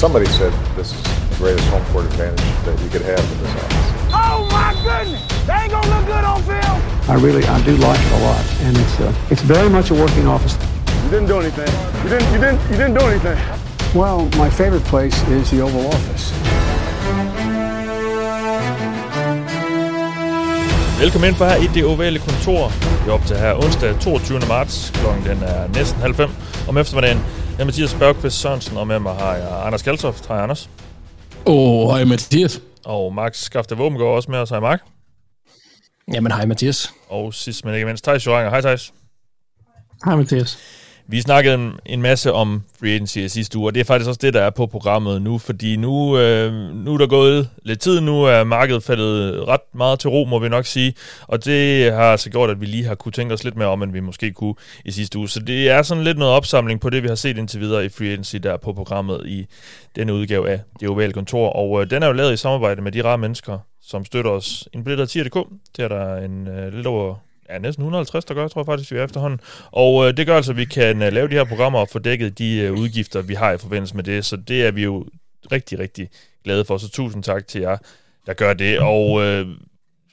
Somebody said this is the greatest home court advantage that you could have in this office. Oh my goodness! They ain't gonna look good on film. I really, I do like it a lot, and it's uh, it's very much a working office. You didn't do anything. You didn't. You didn't. You didn't do anything. Well, my favorite place is the Oval Office. Velkommen ind for her i det ovale kontor. Vi er op til her onsdag 22. marts. Klokken den er næsten halv fem om eftermiddagen. Jeg er Mathias Bergqvist Sørensen, og med mig har jeg Anders Kaltoft. Hej Anders. Åh, oh, hej Mathias. Og Max Skafte Våben går også med os. Hej Mark. Jamen, hej Mathias. Og sidst men ikke mindst, Thijs Joranger. Hej Thijs. Hej Mathias. Vi snakkede en, masse om free agency i sidste uge, og det er faktisk også det, der er på programmet nu, fordi nu, øh, nu er der gået lidt tid, nu er markedet faldet ret meget til ro, må vi nok sige, og det har altså gjort, at vi lige har kunne tænke os lidt mere om, end vi måske kunne i sidste uge. Så det er sådan lidt noget opsamling på det, vi har set indtil videre i free agency, der er på programmet i denne udgave af Det Ovale Kontor, og øh, den er jo lavet i samarbejde med de rare mennesker, som støtter os en billet af der 10.dk. Det er der en øh, lidt over ja, næsten 150, der gør, tror jeg faktisk, vi er efterhånden. Og øh, det gør altså, at vi kan øh, lave de her programmer og få dækket de øh, udgifter, vi har i forbindelse med det. Så det er vi jo rigtig, rigtig glade for. Så tusind tak til jer, der gør det. Og øh,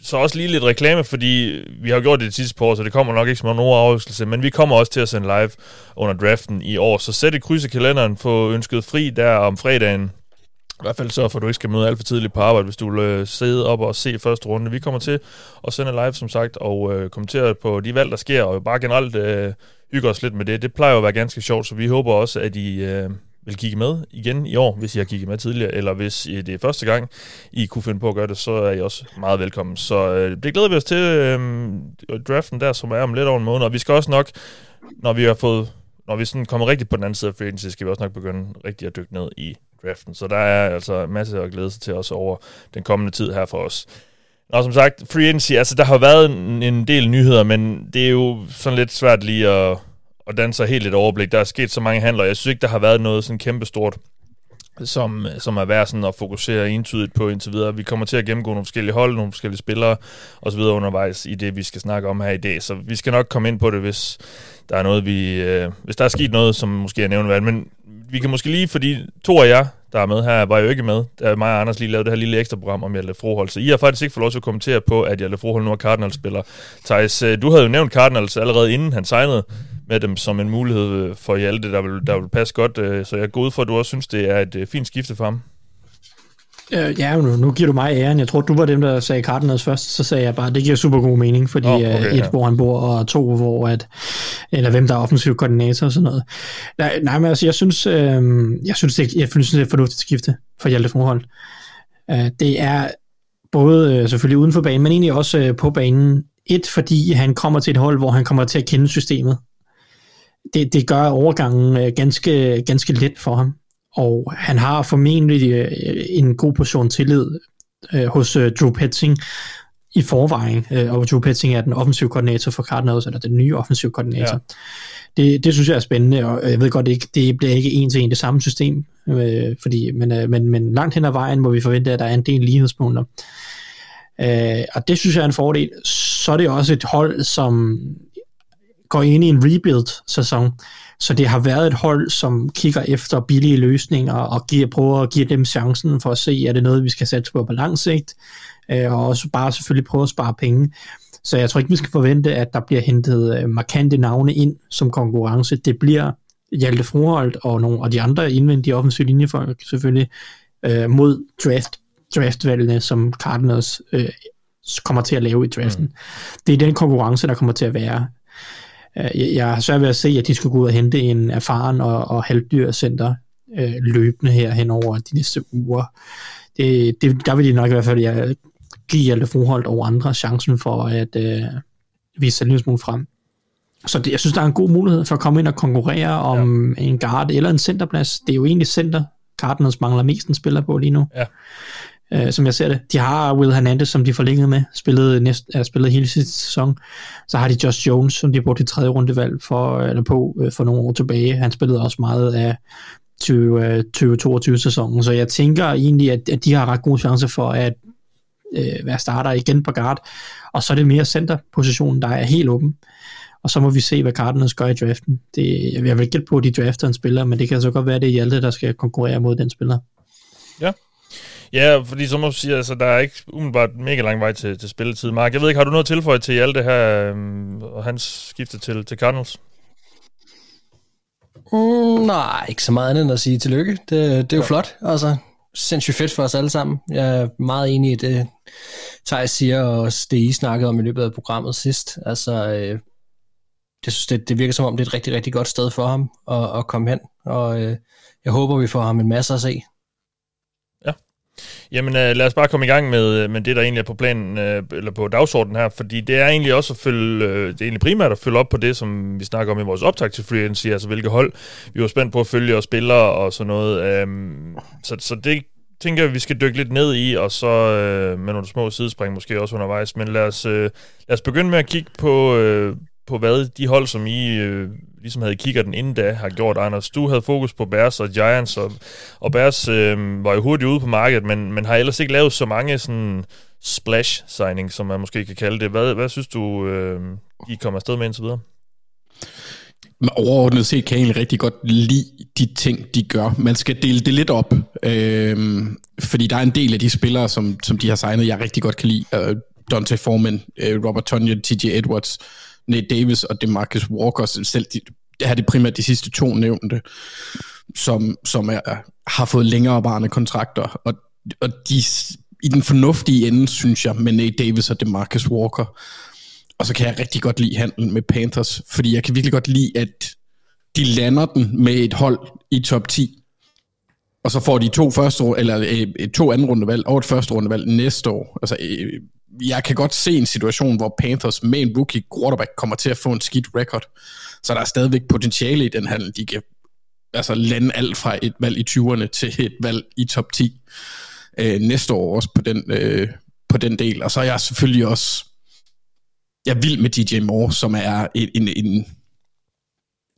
så også lige lidt reklame, fordi vi har gjort det de sidste par år, så det kommer nok ikke som nogen overraskelse, men vi kommer også til at sende live under draften i år. Så sæt et kryds i kalenderen, få ønsket fri der om fredagen i hvert fald så for, at du ikke skal møde alt for tidligt på arbejde, hvis du vil øh, sidde op og se første runde. Vi kommer til at sende live, som sagt, og øh, kommentere på de valg, der sker, og bare generelt øh, hygge os lidt med det. Det plejer jo at være ganske sjovt, så vi håber også, at I øh, vil kigge med igen i år, hvis I har kigget med tidligere, eller hvis øh, det er første gang, I kunne finde på at gøre det, så er I også meget velkommen. Så øh, det glæder vi os til øh, draften der, som er om lidt over en måned, og vi skal også nok, når vi har fået når vi sådan kommer rigtig på den anden side af free så skal vi også nok begynde rigtig at dykke ned i draften. Så der er altså masser at glæde sig til os over den kommende tid her for os. Og som sagt, free agency, altså der har været en, en del nyheder, men det er jo sådan lidt svært lige at, at danse helt et overblik. Der er sket så mange handler, jeg synes ikke, der har været noget sådan kæmpestort, som, som er værd sådan at fokusere entydigt på indtil videre. Vi kommer til at gennemgå nogle forskellige hold, nogle forskellige spillere osv. undervejs i det, vi skal snakke om her i dag. Så vi skal nok komme ind på det, hvis der er noget, vi, øh, hvis der er sket noget, som måske er nævnt Men vi kan måske lige, fordi to af jer, der er med her, var jo ikke med, da mig og Anders lige lavede det her lille ekstra program om Jelle Frohold. Så I har faktisk ikke fået lov til at kommentere på, at Jelle Frohold nu er Cardinals-spiller. Thijs, øh, du havde jo nævnt Cardinals allerede inden han signede med dem som en mulighed øh, for Hjalte, der vil, der vil passe godt. Øh, så jeg går ud for, at du også synes, det er et fint skifte for ham. Øh, ja, nu, nu giver du mig æren. Jeg tror, du var dem, der sagde Cardinals først. Så sagde jeg bare, det giver super god mening, fordi oh, okay, et, ja. hvor han bor, og to, hvor at, eller hvem der er offensiv koordinator og sådan noget. Nej, nej men altså, jeg synes, øh, jeg synes, det, jeg synes, det er et fornuftigt skifte for Hjalte Forhold. Øh, det er både øh, selvfølgelig uden for banen, men egentlig også øh, på banen. Et, fordi han kommer til et hold, hvor han kommer til at kende systemet. Det, det gør overgangen øh, ganske, ganske let for ham og han har formentlig øh, en god portion tillid øh, hos øh, Drew Petzing i forvejen, øh, og Drew Petzing er den offensive koordinator for Cardinals, eller den nye offensive koordinator. Ja. Det, det synes jeg er spændende, og jeg ved godt, det, det bliver ikke en til en det samme system, øh, fordi, men, øh, men, men langt hen ad vejen må vi forvente, at der er en del lighedspunkter. Øh, og det synes jeg er en fordel. Så er det også et hold, som går ind i en rebuild-sæson, så det har været et hold, som kigger efter billige løsninger og giver, prøver at give dem chancen for at se, er det noget, vi skal satse på på lang sigt, øh, og også bare selvfølgelig prøve at spare penge. Så jeg tror ikke, vi skal forvente, at der bliver hentet øh, markante navne ind som konkurrence. Det bliver Hjalte Froholt og nogle af de andre indvendige offensive linjefolk selvfølgelig øh, mod draft, draftvalgene, som Cardinals øh, kommer til at lave i draften. Mm. Det er den konkurrence, der kommer til at være. Øh, jeg har svært ved at se, at de skulle gå ud og hente en erfaren og, og halvdyr center øh, løbende her hen over de næste uger. Det, det, der vil de nok i hvert fald ja, give alle forhold over andre chancen for at øh, vise sig en lille smule frem. Så det, jeg synes, der er en god mulighed for at komme ind og konkurrere om ja. en guard eller en centerplads. Det er jo egentlig center, Cardinals mangler mest en spiller på lige nu. Ja øh, som jeg ser det. De har Will Hernandez, som de forlængede med, spillede, næst, er spillet hele sidste sæson. Så har de Josh Jones, som de brugte i tredje rundevalg for, eller på øh, for nogle år tilbage. Han spillede også meget af 2022-sæsonen, øh, så jeg tænker egentlig, at, at de har ret gode chancer for at øh, være starter igen på guard. Og så er det mere centerpositionen, der er helt åben. og så må vi se, hvad Cardinals gør i draften. Det, jeg vil gætte på, at de drafter en spiller, men det kan så godt være, at det er Hjalte, der skal konkurrere mod den spiller. Ja. Ja, fordi som du siger, altså, der er ikke umiddelbart mega lang vej til, til spilletid. Mark, jeg ved ikke, har du noget tilføje til Hjalte her, øhm, og hans skifte til, til Cardinals? Mm, nej, ikke så meget andet end at sige tillykke. Det, det er jo ja. flot. Altså, sindssygt fedt for os alle sammen. Jeg er meget enig i det, Thijs siger, og det I snakkede om i løbet af programmet sidst. Altså, øh, jeg synes, det, det virker som om, det er et rigtig, rigtig godt sted for ham at, at komme hen, og øh, jeg håber, vi får ham en masse at se. Jamen øh, lad os bare komme i gang med, øh, med det, der egentlig er på planen, øh, eller på dagsordenen her, fordi det er egentlig også at følge, øh, det er egentlig primært at følge op på det, som vi snakker om i vores optag til Free Agency, altså hvilke hold vi var spændt på at følge og spillere og sådan noget. Øh, så, så det tænker jeg, vi skal dykke lidt ned i, og så øh, med nogle små sidespring måske også undervejs, men lad os, øh, lad os begynde med at kigge på, øh, på hvad de hold, som I øh, ligesom havde kigget den inden da, har gjort. Anders, du havde fokus på Bears og Giants, og, og Bears øh, var jo hurtigt ude på markedet, men, men har ellers ikke lavet så mange sådan splash signing, som man måske kan kalde det. Hvad, hvad synes du, øh, I kommer afsted med indtil videre? Overordnet set kan jeg egentlig rigtig godt lide de ting, de gør. Man skal dele det lidt op, øh, fordi der er en del af de spillere, som, som de har signet, jeg rigtig godt kan lide. Øh, Dante Foreman, øh, Robert Tonyan, TJ Edwards, Nate Davis og Demarcus Walker, selv de, det her det primært de sidste to nævnte, som, som er, har fået længerevarende kontrakter, og, og de i den fornuftige ende, synes jeg, med Nate Davis og Demarcus Walker. Og så kan jeg rigtig godt lide handlen med Panthers, fordi jeg kan virkelig godt lide, at de lander den med et hold i top 10, og så får de to første eller øh, to anden rundevalg og et første rundevalg næste år. Altså, øh, jeg kan godt se en situation, hvor Panthers med en rookie quarterback kommer til at få en skidt record. Så der er stadigvæk potentiale i den handel. De kan altså lande alt fra et valg i 20'erne til et valg i top 10 øh, næste år også på den, øh, på den del. Og så er jeg selvfølgelig også jeg er vild med DJ Moore, som er en, en, en,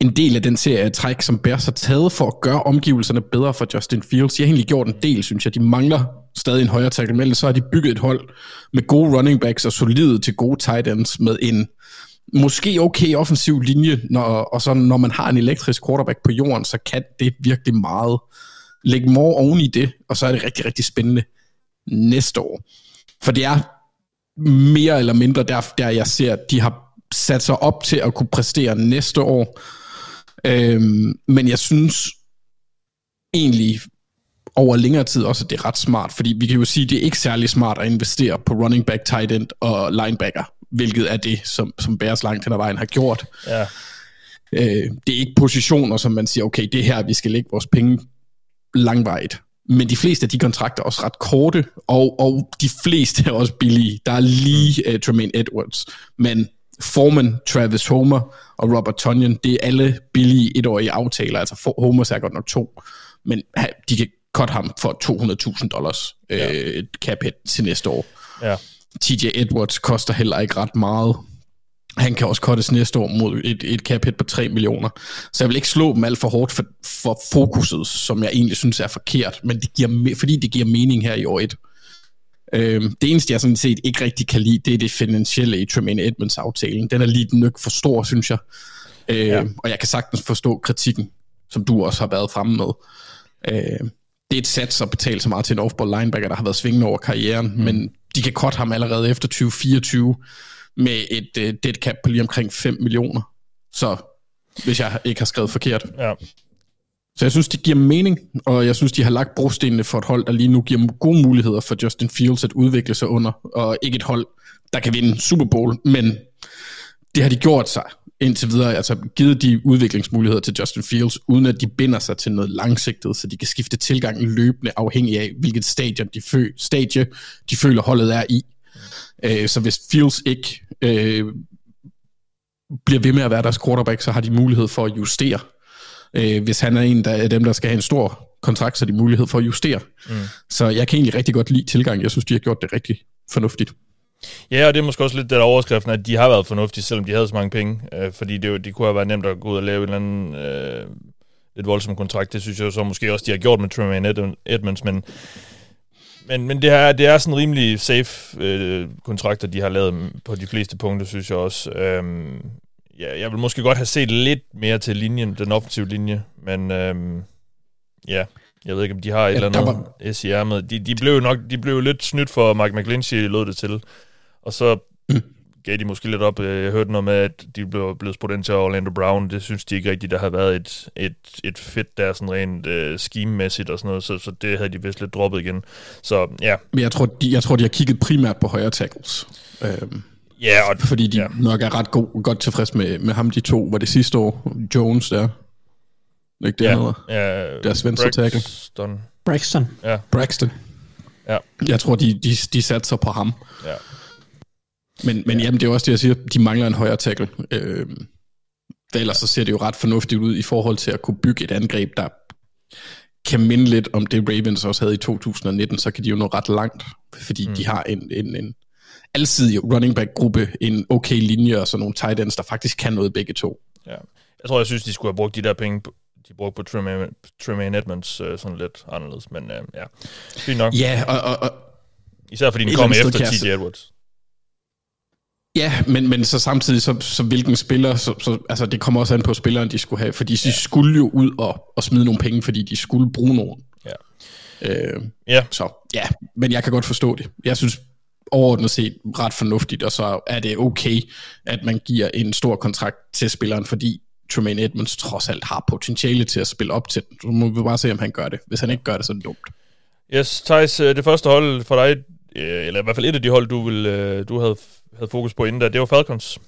en del af den serie af træk, som Bears har taget for at gøre omgivelserne bedre for Justin Fields. De har egentlig gjort en del, synes jeg. De mangler stadig en højere tackle, men så har de bygget et hold med gode running backs og solide til gode tight ends med en måske okay offensiv linje, når, og så når man har en elektrisk quarterback på jorden, så kan det virkelig meget. Læg more oven i det, og så er det rigtig, rigtig spændende næste år. For det er mere eller mindre der, der jeg ser, at de har sat sig op til at kunne præstere næste år. Øhm, men jeg synes egentlig over længere tid også, at det er ret smart, fordi vi kan jo sige, at det er ikke særlig smart at investere på running back, tight end og linebacker, hvilket er det, som, som Bears langt hen ad vejen har gjort. Ja. Øh, det er ikke positioner, som man siger, okay, det er her, vi skal lægge vores penge langvejt. Men de fleste af de kontrakter er også ret korte, og, og de fleste er også billige. Der er lige uh, Tremaine Edwards, men Foreman, Travis Homer og Robert Tonyan, det er alle billige etårige aftaler. Altså Homer er godt nok to, men de kan cut ham for 200.000 dollars ja. øh, cap hit til næste år. Ja. TJ Edwards koster heller ikke ret meget. Han kan også cuttes næste år mod et, et cap hit på 3 millioner. Så jeg vil ikke slå dem alt for hårdt for, for fokuset, som jeg egentlig synes er forkert, men det giver, fordi det giver mening her i år 1. Øhm, det eneste, jeg sådan set ikke rigtig kan lide, det er det finansielle i Tremaine Edmonds-aftalen. Den er lige den ikke for stor, synes jeg. Øhm, ja. Og jeg kan sagtens forstå kritikken, som du også har været fremme med. Øhm, det er et sats at betale så meget til en off-ball linebacker, der har været svingende over karrieren, mm. men de kan cut ham allerede efter 2024 med et uh, dead cap på lige omkring 5 millioner. Så hvis jeg ikke har skrevet forkert. Ja. Så jeg synes, det giver mening, og jeg synes, de har lagt brostenene for et hold, der lige nu giver gode muligheder for Justin Fields at udvikle sig under, og ikke et hold, der kan vinde Super Bowl, men det har de gjort sig indtil videre, altså givet de udviklingsmuligheder til Justin Fields, uden at de binder sig til noget langsigtet, så de kan skifte tilgang løbende afhængig af, hvilket stadie de, fø- stadie, de føler holdet er i. Øh, så hvis Fields ikke øh, bliver ved med at være deres quarterback, så har de mulighed for at justere. Øh, hvis han er en af dem, der skal have en stor kontrakt, så de mulighed for at justere. Mm. Så jeg kan egentlig rigtig godt lide tilgang. Jeg synes, de har gjort det rigtig fornuftigt. Ja, og det er måske også lidt der overskriften, at de har været fornuftige, selvom de havde så mange penge. Øh, fordi det, jo, det kunne have været nemt at gå ud og lave en eller anden øh, lidt voldsom kontrakt. Det synes jeg så måske også, de har gjort med Tremaine Edmonds, men men, men det, her, det er sådan rimelig safe øh, kontrakter, de har lavet på de fleste punkter, synes jeg også. Øhm, ja, jeg vil måske godt have set lidt mere til linjen, den offensive linje, men øhm, ja, jeg ved ikke, om de har et ja, eller andet var... SIR med. De, de, blev nok de blev lidt snydt for Mike McGlinchey, lød det til. Og så mm. gav de måske lidt op. Jeg hørte noget med, at de blev blevet spurgt ind til Orlando Brown. Det synes de ikke rigtigt, der har været et, et, et fedt der, sådan rent uh, scheme-mæssigt og sådan noget. Så, så det havde de vist lidt droppet igen. Så ja. Men jeg tror, de, jeg tror, de har kigget primært på højre tackles. Øhm. Ja, og, fordi de ja. nok er ret god, godt tilfreds med, med ham, de to. Var det sidste år? Jones der. Ikke det, ja, hedder? Ja, Deres venstre tackle. Braxton. Braxton. Ja. Braxton. Ja. Jeg tror, de, de, de satser på ham. Ja. Men, men ja. jamen, det er også det, jeg siger. De mangler en højere tackle. Øh, ellers så ser det jo ret fornuftigt ud i forhold til at kunne bygge et angreb, der kan minde lidt om det Ravens også havde i 2019, så kan de jo nå ret langt, fordi mm. de har en, en, en alsidig running back gruppe, en okay linje og sådan nogle tight ends, der faktisk kan noget begge to. Ja. Jeg tror, jeg synes, de skulle have brugt de der penge, de brugte på Tremaine, Tremaine Edmonds øh, sådan lidt anderledes, men øh, ja, fint nok. Ja, og, og, og Især fordi den kom efter T.J. Edwards. Ja, men, men så samtidig, så, så hvilken spiller, så, så, altså det kommer også an på spilleren, de skulle have, fordi de ja. skulle jo ud og, og smide nogle penge, fordi de skulle bruge nogen. Ja. Øh, ja. Så ja, men jeg kan godt forstå det. Jeg synes overordnet set ret fornuftigt, og så er det okay, at man giver en stor kontrakt til spilleren, fordi Tremaine Edmonds trods alt har potentiale til at spille op til den. Så må vi bare se, om han gør det. Hvis han ikke gør det, så er det dumt. Yes, Thijs, øh, det første hold for dig, øh, eller i hvert fald et af de hold, du, vil, øh, du havde, havde fokus på inden der, det var Falcons.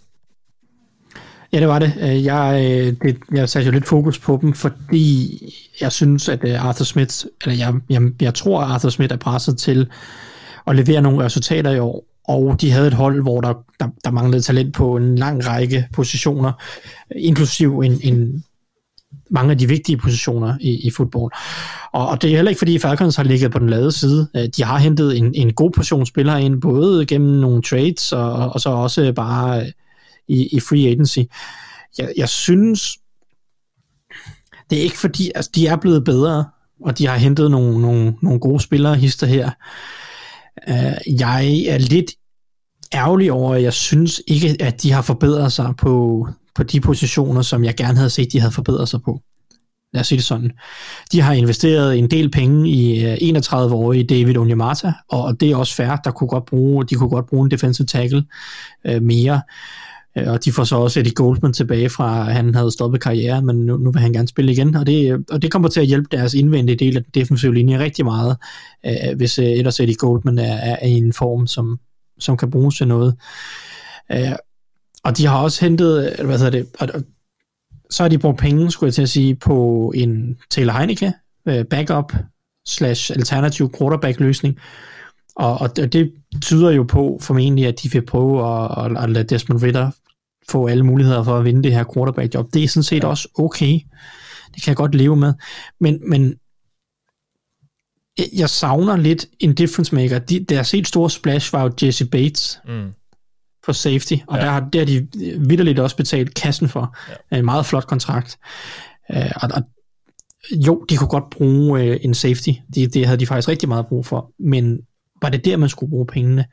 Ja, det var det. Jeg, det, jeg satte jo lidt fokus på dem, fordi jeg synes, at Arthur Smith, eller jeg, jeg, jeg tror, at Arthur Smith er presset til at levere nogle resultater i år, og de havde et hold, hvor der, der, der manglede talent på en lang række positioner, inklusiv en, en mange af de vigtige positioner i, i fodbold. Og, og det er heller ikke, fordi Falcons har ligget på den lade side. Øh, de har hentet en, en god portion spillere ind, både gennem nogle trades, og, og så også bare øh, i, i free agency. Jeg, jeg synes, det er ikke fordi, altså de er blevet bedre, og de har hentet nogle, nogle, nogle gode spillere hister her. Uh, jeg er lidt ærgerlig over, at jeg synes ikke, at de har forbedret sig på, på de positioner, som jeg gerne havde set, de havde forbedret sig på. Lad os sige det sådan. De har investeret en del penge i øh, 31-årige David Onyemata, og det er også fair, der kunne godt bruge, de kunne godt bruge en defensive tackle uh, mere. Øh, og de får så også Eddie Goldman tilbage fra, at han havde stoppet karrieren, men nu, nu vil han gerne spille igen, og det, og det kommer til at hjælpe deres indvendige del af den defensive linje rigtig meget, øh, hvis øh, ellers Eddie Goldman er, er i en form, som, som kan bruges til noget. Øh, og de har også hentet, hvad hedder det, og, så har de brugt penge, skulle jeg til at sige, på en Taylor Heineke, øh, backup slash alternativ quarterback løsning. Og, og det tyder jo på formentlig, at de vil prøve at, at, at lade Desmond Ritter få alle muligheder for at vinde det her quarterback job. Det er sådan set også okay. Det kan jeg godt leve med. Men, men jeg savner lidt en difference maker. De, deres helt store splash var jo Jesse Bates mm. på safety, og ja. der, har, der har de vidderligt også betalt kassen for. Ja. En meget flot kontrakt. Uh, og, og jo, de kunne godt bruge uh, en safety. Det, det havde de faktisk rigtig meget brug for. Men var det der, man skulle bruge pengene?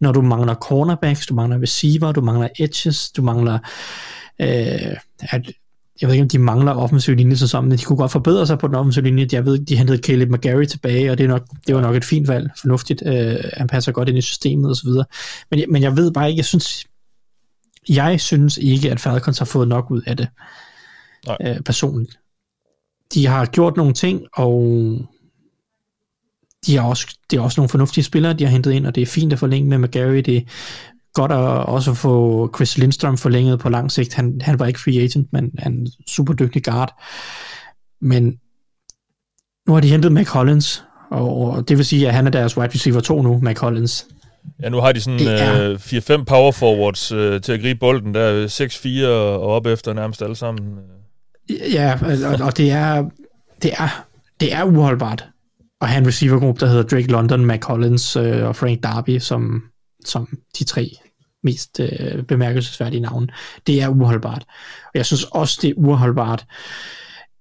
Når du mangler cornerbacks, du mangler receiver, du mangler edges, du mangler... Uh, at, jeg ved ikke, om de mangler offensiv linje sæsonen, men de kunne godt forbedre sig på den offensive linje. Jeg ved, de hentede Caleb McGarry tilbage, og det, er nok, det var nok et fint valg, fornuftigt. Uh, han passer godt ind i systemet osv. Men, men jeg ved bare ikke, jeg synes, jeg synes ikke, at Falcons har fået nok ud af det uh, personligt. De har gjort nogle ting, og de har også, det er også nogle fornuftige spillere, de har hentet ind, og det er fint at forlænge med McGarry. Det, godt at også få Chris Lindstrom forlænget på lang sigt. Han, han var ikke free agent, men han er super dygtig guard. Men nu har de hentet Mac Hollins, og det vil sige, at han er deres wide receiver 2 nu, Mac Hollins. Ja, nu har de sådan er... øh, 4-5 power forwards øh, til at gribe bolden, der er 6-4 og op efter nærmest alle sammen. Ja, og, og det er det er det er uholdbart at have en receivergruppe, der hedder Drake London, Mac Hollins øh, og Frank Darby, som som de tre mest øh, bemærkelsesværdige navne. Det er uholdbart. Og jeg synes også, det er uholdbart,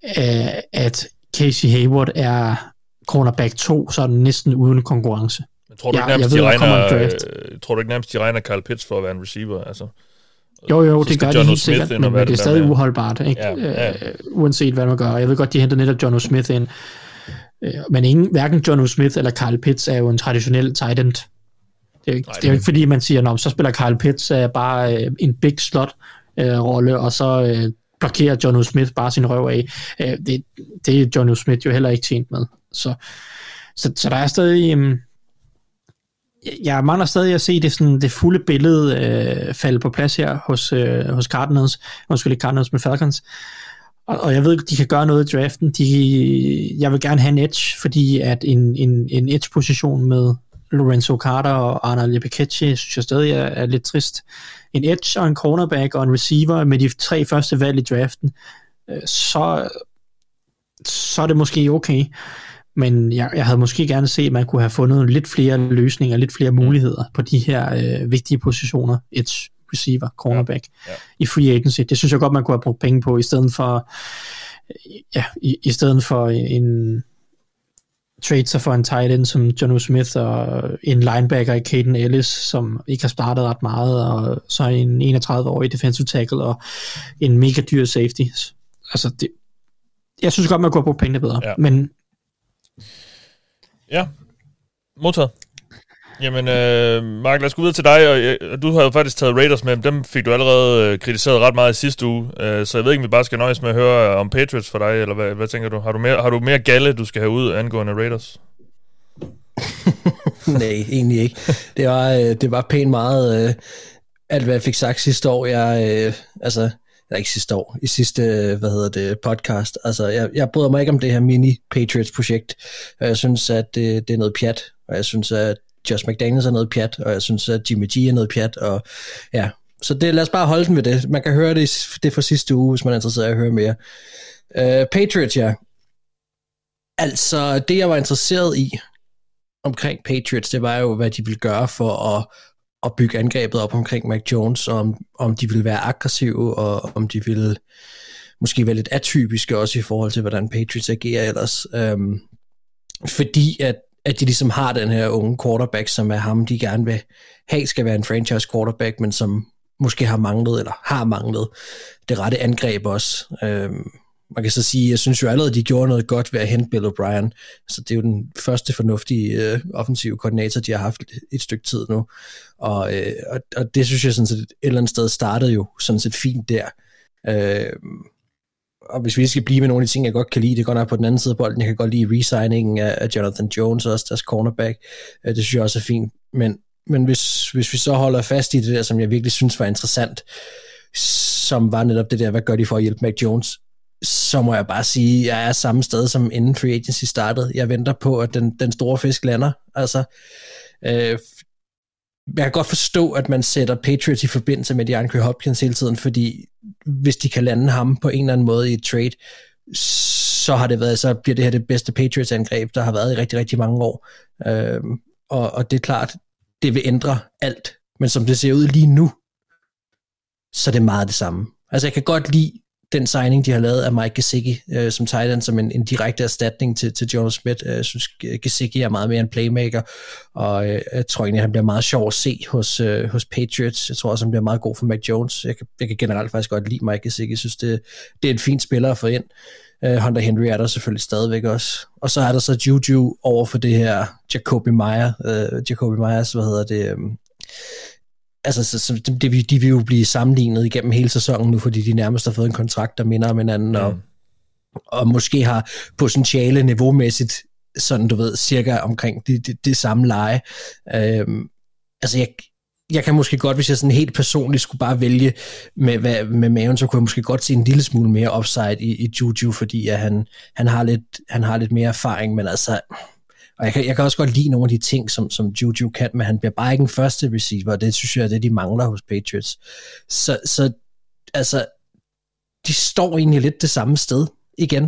øh, at Casey Hayward er cornerback 2, så er den næsten uden konkurrence. Men tror du ikke nærmest, jeg, jeg de regner, øh, tror du ikke nærmest, de regner Kyle Pitts for at være en receiver? Altså? Jo, jo, det gør de helt sikkert, men, men det er stadig uholdbart, ikke? Ja, ja. Uh, uanset hvad man gør. Jeg ved godt, de henter netop John Smith ind, men ingen, hverken John Smith eller Carl Pitts er jo en traditionel tight end. Det er, Nej, det er jo ikke fordi, man siger, at så spiller Carl Pitts uh, bare uh, en big slot uh, rolle, og så uh, blokerer John Smith bare sin røv af. Uh, det, det er John Smith jo heller ikke tjent med. Så, så, så der er stadig... Um, jeg mangler stadig at se det, sådan, det fulde billede øh, falde på plads her hos, øh, hos Cardinals, måske ikke Cardinals med Falcons. Og, og jeg ved, de kan gøre noget i draften. De, jeg vil gerne have en edge, fordi at en, en, en edge-position med Lorenzo Carter og Arnold Epikechi, synes jeg stadig er, er lidt trist. En edge og en cornerback og en receiver med de tre første valg i draften, øh, så, så er det måske okay men jeg, jeg havde måske gerne set, at man kunne have fundet lidt flere løsninger, lidt flere muligheder på de her øh, vigtige positioner, edge, receiver, cornerback, ja, ja. i free agency. Det synes jeg godt, man kunne have brugt penge på, i stedet for, ja, i, i stedet for en trade sig for en tight end som John Smith og en linebacker i Caden Ellis, som ikke har startet ret meget, og så en 31-årig defensive tackle og en mega dyr safety. Altså, det, jeg synes godt, man kunne have brugt pengene bedre, ja. men Ja, modtaget. Jamen, øh, Mark, lad os gå videre til dig, og øh, du har jo faktisk taget Raiders med, dem fik du allerede øh, kritiseret ret meget i sidste uge, øh, så jeg ved ikke, om vi bare skal nøjes med at høre øh, om Patriots for dig, eller hvad, hvad tænker du? Har du, mere, har du mere galle, du skal have ud angående Raiders? Nej, egentlig ikke. Det var, øh, det var pænt meget, øh, alt hvad jeg fik sagt sidste år. Jeg, øh, altså, eller ikke sidste år, i sidste, øh, hvad hedder det, podcast. Altså, jeg, jeg bryder mig ikke om det her mini-Patriots-projekt, jeg synes, at det, det er noget pjat, og jeg synes, at Josh McDaniels er noget pjat, og jeg synes, at Jimmy G er noget pjat, og ja, så det, lad os bare holde den ved det. Man kan høre det, det fra sidste uge, hvis man er interesseret i at høre mere. Uh, Patriots, ja. Altså, det jeg var interesseret i omkring Patriots, det var jo, hvad de ville gøre for at at bygge angrebet op omkring Mac Jones, og om, om de vil være aggressive, og om de vil måske være lidt atypiske også i forhold til, hvordan Patriots agerer ellers. Øhm, fordi at, at de ligesom har den her unge quarterback, som er ham, de gerne vil have, skal være en franchise quarterback, men som måske har manglet, eller har manglet det rette angreb også. Øhm, man kan så sige, jeg synes jo allerede, de gjorde noget godt ved at hente Bill O'Brien. Så det er jo den første fornuftige øh, offensive koordinator, de har haft et, stykke tid nu. Og, øh, og, og det synes jeg sådan set et eller andet sted startede jo sådan set fint der. Øh, og hvis vi skal blive med nogle af de ting, jeg godt kan lide, det går nok på den anden side af bolden. Jeg kan godt lide resigningen af, Jonathan Jones, også deres cornerback. Øh, det synes jeg også er fint. Men, men hvis, hvis vi så holder fast i det der, som jeg virkelig synes var interessant, som var netop det der, hvad gør de for at hjælpe Mac Jones, så må jeg bare sige, at jeg er samme sted som inden free agency startede. Jeg venter på, at den, den store fisk lander. Altså, øh, jeg kan godt forstå, at man sætter Patriots i forbindelse med DeAndre Hopkins hele tiden, fordi hvis de kan lande ham på en eller anden måde i et trade, så har det været, så bliver det her det bedste Patriots-angreb, der har været i rigtig, rigtig mange år. Øh, og, og det er klart, det vil ændre alt. Men som det ser ud lige nu, så er det meget det samme. Altså jeg kan godt lide den signing, de har lavet af Mike Gesicki øh, som tight end, som en, en direkte erstatning til, til Jonas Smith. Øh, jeg synes, Gesicki er meget mere en playmaker, og øh, jeg tror egentlig, han bliver meget sjov at se hos, øh, hos Patriots. Jeg tror også, han bliver meget god for Mac Jones. Jeg kan, jeg kan generelt faktisk godt lide Mike Gesicki. Jeg synes, det, det er en fin spiller at få ind. Uh, Hunter Henry er der selvfølgelig stadigvæk også. Og så er der så Juju over for det her Jacoby Meyer, uh, øh, Jacoby Myers, hvad hedder det, um, altså, så, så det, de vil jo blive sammenlignet igennem hele sæsonen nu, fordi de nærmest har fået en kontrakt, der minder om hinanden, mm. og, og måske har potentiale niveaumæssigt, sådan du ved, cirka omkring det, det, det samme leje. Øhm, altså, jeg, jeg kan måske godt, hvis jeg sådan helt personligt skulle bare vælge med, hvad, med maven, så kunne jeg måske godt se en lille smule mere upside i, i Juju, fordi at han, han, har lidt, han har lidt mere erfaring, men altså, og jeg kan, jeg kan også godt lide nogle af de ting, som, som Juju kan, men han bliver bare ikke en første receiver, og det synes jeg er det, de mangler hos Patriots. Så, så altså, de står egentlig lidt det samme sted igen,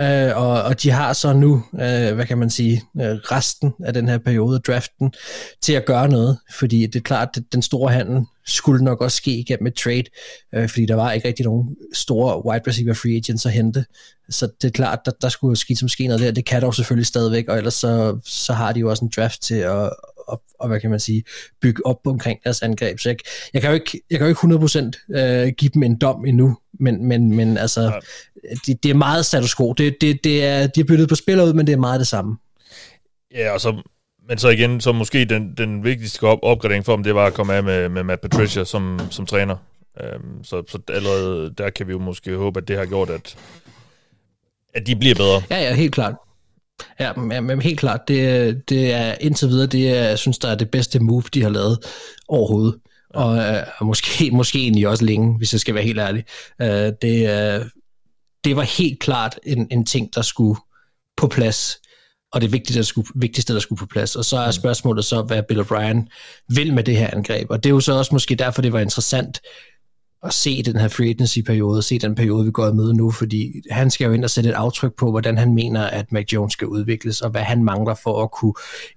øh, og, og de har så nu, øh, hvad kan man sige, øh, resten af den her periode, draften, til at gøre noget, fordi det er klart, at den store handel skulle nok også ske igennem et trade, øh, fordi der var ikke rigtig nogen store wide receiver free agents at hente, så det er klart, at der, der skulle ske som ske noget der, det kan dog selvfølgelig stadigvæk, og ellers så, så har de jo også en draft til at, og, og hvad kan man sige, bygge op omkring deres angreb. Så jeg, jeg, kan jo ikke, jeg kan jo ikke 100% øh, give dem en dom endnu, men, men, men altså, ja. det, det er meget status quo. Det, det, det er, de har byttet på spiller ud, men det er meget det samme. Ja, og så, men så igen, så måske den, den vigtigste op, opgradering for dem, det var at komme af med, med Matt Patricia som, som træner. Um, så, så allerede der kan vi jo måske håbe, at det har gjort, at, at de bliver bedre. Ja, ja, helt klart. Ja, men helt klart. Det, det er indtil videre, det er, jeg synes, der er det bedste move, de har lavet overhovedet. Ja. Og, øh, og måske, måske egentlig også længe, hvis jeg skal være helt ærlig. Uh, det, uh, det var helt klart en, en ting, der skulle på plads og det vigtigste der, skulle, vigtigste, der skulle på plads. Og så er mm. spørgsmålet så, hvad Bill O'Brien vil med det her angreb. Og det er jo så også måske derfor, det var interessant at se den her free agency-periode, se den periode, vi går i møde nu, fordi han skal jo ind og sætte et aftryk på, hvordan han mener, at Mac Jones skal udvikles, og hvad han mangler for at kunne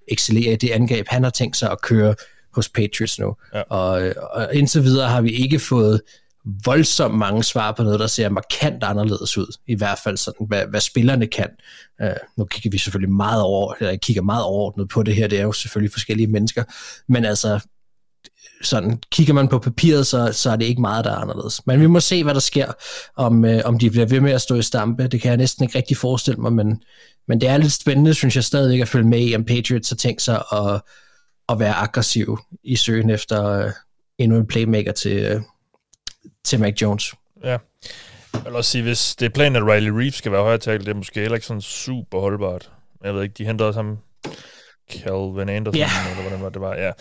excellere i det angreb, han har tænkt sig at køre hos Patriots nu. Ja. Og, og indtil videre har vi ikke fået voldsomt mange svar på noget, der ser markant anderledes ud. I hvert fald sådan, hvad, hvad spillerne kan. Uh, nu kigger vi selvfølgelig meget over, eller kigger meget overordnet på det her, det er jo selvfølgelig forskellige mennesker, men altså, sådan, kigger man på papiret, så, så er det ikke meget, der er anderledes. Men vi må se, hvad der sker, om, øh, om de bliver ved med at stå i stampe. Det kan jeg næsten ikke rigtig forestille mig, men, men det er lidt spændende, synes jeg stadig at følge med i, om Patriots har tænkt sig at, at være aggressiv i søgen efter øh, endnu en playmaker til, øh, til Mac Jones. Ja. Jeg vil også sige, hvis det er planen, at Riley Reeves skal være højre det er måske heller ikke sådan super holdbart. Jeg ved ikke, de henter også ham Calvin Anderson, yeah. eller hvordan var det var. Ja,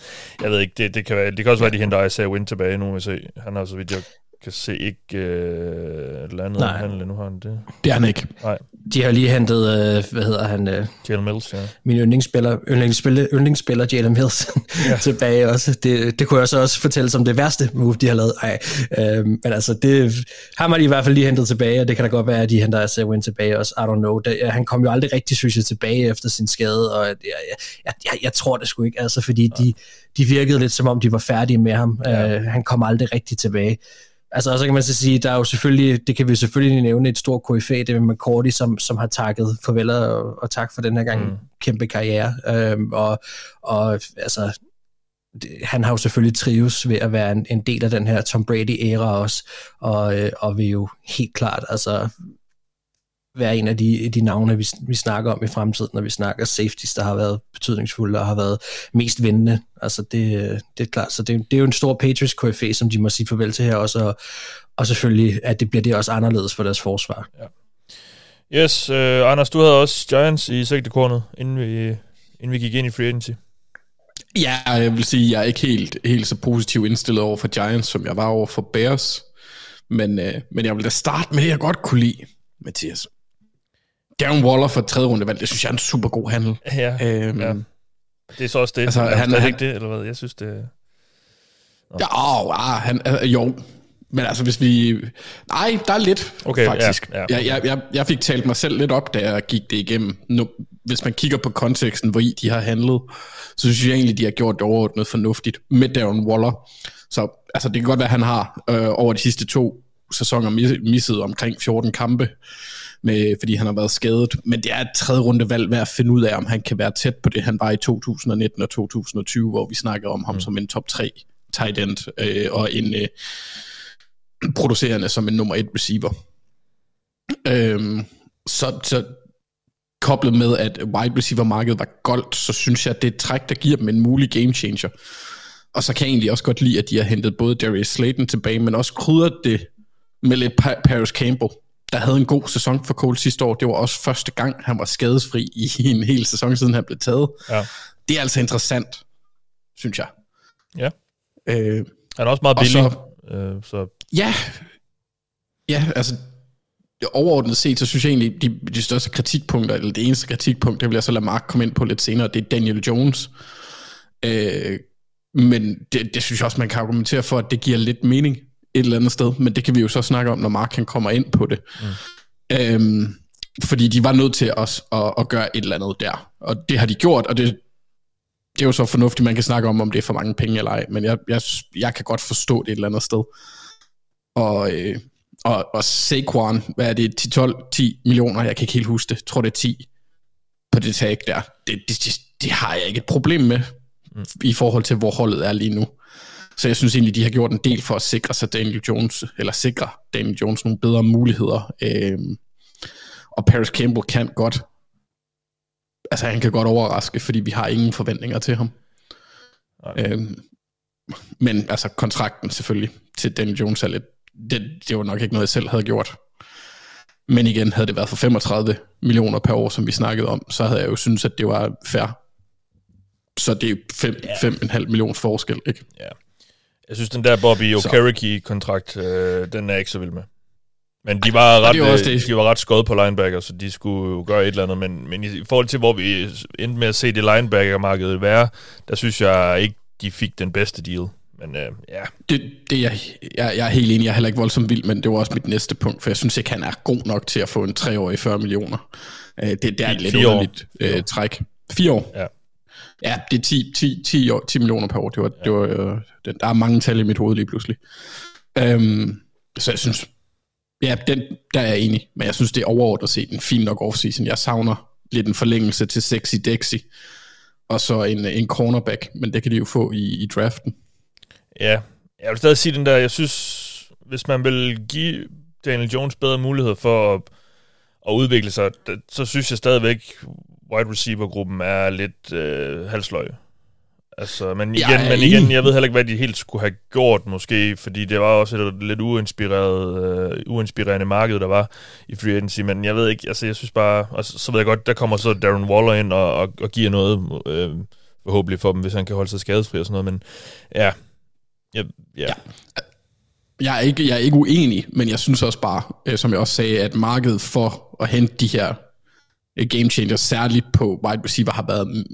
jeg ved ikke, det, det, kan, være, det kan også være, at de henter Isaiah Wynn tilbage nu, vi se. Han har så vidt jeg kan se ikke øh, landet Nej. handle, nu har han det. Det er han ikke. Nej. De har lige hentet, øh, hvad hedder han? Øh, Jalen Mills, ja. Min yndlingsspiller, yndlingsspiller, yndlingsspiller Jalen Mills, ja. tilbage også. Det, det kunne jeg så også fortælle som det værste move, de har lavet. Ej, øh, men altså, det har man i hvert fald lige hentet tilbage, og det kan da godt være, at de henter Isaiah Wynn tilbage også. I don't know. Det, han kom jo aldrig rigtig, synes jeg, tilbage efter sin skade, og jeg, jeg, jeg, jeg tror det sgu ikke, altså, fordi ja. de, de virkede lidt som om, de var færdige med ham. Ja. Øh, han kom aldrig rigtig tilbage. Altså, og så kan man så sige, der er jo selvfølgelig, det kan vi selvfølgelig nævne et stort KFA, det med McCordy, som, som har takket farvel og, og tak for den her gang mm. kæmpe karriere. Øhm, og, og altså, han har jo selvfølgelig trives ved at være en, en del af den her Tom Brady-æra også, og, øh, og vil jo helt klart, altså være en af de, de navne, vi, vi snakker om i fremtiden, når vi snakker safeties, der har været betydningsfulde og har været mest vindende. Altså det, det er klart, så det, det er jo en stor Patriots KFA, som de må sige farvel til her også, og, og selvfølgelig, at det bliver det også anderledes for deres forsvar. Ja. Yes, uh, Anders, du havde også Giants i sigtekornet, inden vi, inden vi gik ind i free agency. Ja, jeg vil sige, at jeg er ikke helt, helt så positiv indstillet over for Giants, som jeg var over for Bears. Men, uh, men jeg vil da starte med det, jeg godt kunne lide, Mathias. Darren Waller for tredje runde valg, det synes jeg er en super god handel. Ja, øhm, ja. Det er så også det. Altså, er han, han, ikke det, eller hvad? Jeg synes, det... Nå. Ja, åh, ah, han, øh, jo. Men altså, hvis vi... Nej, der er lidt, okay, faktisk. Ja, ja. Jeg, jeg, jeg, jeg fik talt mig selv lidt op, da jeg gik det igennem. Nu, hvis man kigger på konteksten, hvor i de har handlet, så synes jeg egentlig, de har gjort det overordnet fornuftigt med Darren Waller. Så altså, det kan godt være, at han har øh, over de sidste to sæsoner misset omkring 14 kampe med, fordi han har været skadet. Men det er et tredje runde valg ved at finde ud af, om han kan være tæt på det, han var i 2019 og 2020, hvor vi snakker om ham mm. som en top 3 tight end øh, og en øh, producerende som en nummer 1 receiver. Øhm, så, så koblet med, at wide receiver markedet var goldt, så synes jeg, at det er et træk, der giver dem en mulig game changer. Og så kan jeg egentlig også godt lide, at de har hentet både Darius Slayton tilbage, men også krydret det med lidt Paris Campbell der havde en god sæson for Cole sidste år. Det var også første gang, han var skadesfri i en hel sæson, siden han blev taget. Ja. Det er altså interessant, synes jeg. Ja. Øh, han er også meget billig. Så, øh, så... Ja, ja, altså overordnet set, så synes jeg egentlig, de, de største kritikpunkter, eller det eneste kritikpunkt, det vil jeg så lade Mark komme ind på lidt senere, det er Daniel Jones. Øh, men det, det synes jeg også, man kan argumentere for, at det giver lidt mening et eller andet sted, men det kan vi jo så snakke om, når Mark kan kommer ind på det. Mm. Øhm, fordi de var nødt til os at, at gøre et eller andet der, og det har de gjort, og det, det er jo så fornuftigt, man kan snakke om, om det er for mange penge eller ej, men jeg, jeg, jeg kan godt forstå det et eller andet sted. Og, øh, og, og Saquon, hvad er det, 10, 12, 10 millioner, jeg kan ikke helt huske det, jeg tror det er 10 på det tag der. Det, det, det, det har jeg ikke et problem med. mm. i forhold til, hvor holdet er lige nu. Så jeg synes egentlig, de har gjort en del for at sikre sig Daniel Jones, eller sikre Daniel Jones nogle bedre muligheder. Øhm, og Paris Campbell kan godt, altså han kan godt overraske, fordi vi har ingen forventninger til ham. Øhm, men altså kontrakten selvfølgelig til Daniel Jones er lidt, det, det var nok ikke noget, jeg selv havde gjort. Men igen, havde det været for 35 millioner per år, som vi snakkede om, så havde jeg jo syntes, at det var fair. Så det er 5,5 ja. millions forskel, ikke? Ja. Jeg synes, den der Bobby Okereke-kontrakt, øh, den er jeg ikke så vild med. Men de var ret, ja, det. de var ret skåret på linebacker, så de skulle jo gøre et eller andet. Men, men i forhold til, hvor vi endte med at se det linebacker-markedet være, der synes jeg ikke, de fik den bedste deal. Men øh, ja. Det, det jeg, jeg, jeg er helt enig, jeg er heller ikke voldsomt vild, men det var også mit næste punkt, for jeg synes ikke, han er god nok til at få en treårig 40 millioner. Øh, det, det er et lidt underligt øh, træk. Fire år? Ja. Ja, det er 10, 10, 10, år, 10 millioner per år. Det var, ja. det var, øh, der er mange tal i mit hoved lige pludselig. Øhm, så jeg synes, ja, den, der er jeg enig, men jeg synes, det er overordnet set en fin nok offseason. Jeg savner lidt en forlængelse til Sexy Dexy, og så en, en cornerback, men det kan de jo få i, i draften. Ja, jeg vil stadig sige den der, jeg synes, hvis man vil give Daniel Jones bedre mulighed for at, at udvikle sig, så synes jeg stadigvæk, wide receiver-gruppen er lidt øh, halsløg. Altså, men igen, ja, men igen, jeg ved heller ikke, hvad de helt skulle have gjort, måske, fordi det var også et lidt uinspireret, uh, uinspirerende marked, der var i free agency, men jeg ved ikke, altså, jeg synes bare, og så, så ved jeg godt, der kommer så Darren Waller ind og, og, og giver noget, uh, forhåbentlig for dem, hvis han kan holde sig skadesfri og sådan noget, men ja, ja, ja. ja. Jeg er, ikke, jeg er ikke uenig, men jeg synes også bare, øh, som jeg også sagde, at markedet for at hente de her game changer, særligt på wide receiver, har været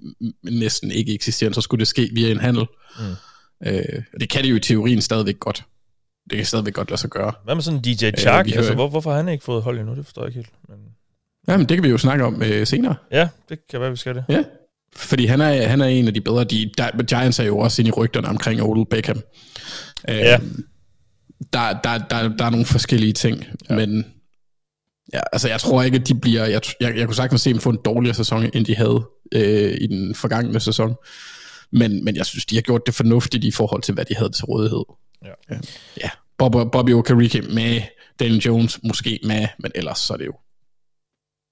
næsten ikke eksisterende, så skulle det ske via en handel. Mm. Øh, det kan det jo i teorien stadigvæk godt. Det kan stadigvæk godt lade sig gøre. Hvad med sådan DJ øh, Chark? Øh, altså, hvor, hvorfor har han ikke fået hold endnu? Det forstår jeg ikke helt. Men... Jamen, det kan vi jo snakke om øh, senere. Ja, det kan være, vi skal det. Ja, fordi han er, han er en af de bedre. De, der, Giants er jo også inde i rygterne omkring Odell Beckham. Øh, ja. Der, der, der, der er nogle forskellige ting, ja. men Ja, altså jeg tror ikke, at de bliver... Jeg, jeg, jeg kunne sagtens se dem få en dårligere sæson, end de havde øh, i den forgangne sæson. Men, men jeg synes, de har gjort det fornuftigt i forhold til, hvad de havde til rådighed. Ja. ja. Bob, Bobby Okereke med, Daniel Jones måske med, men ellers så er det jo...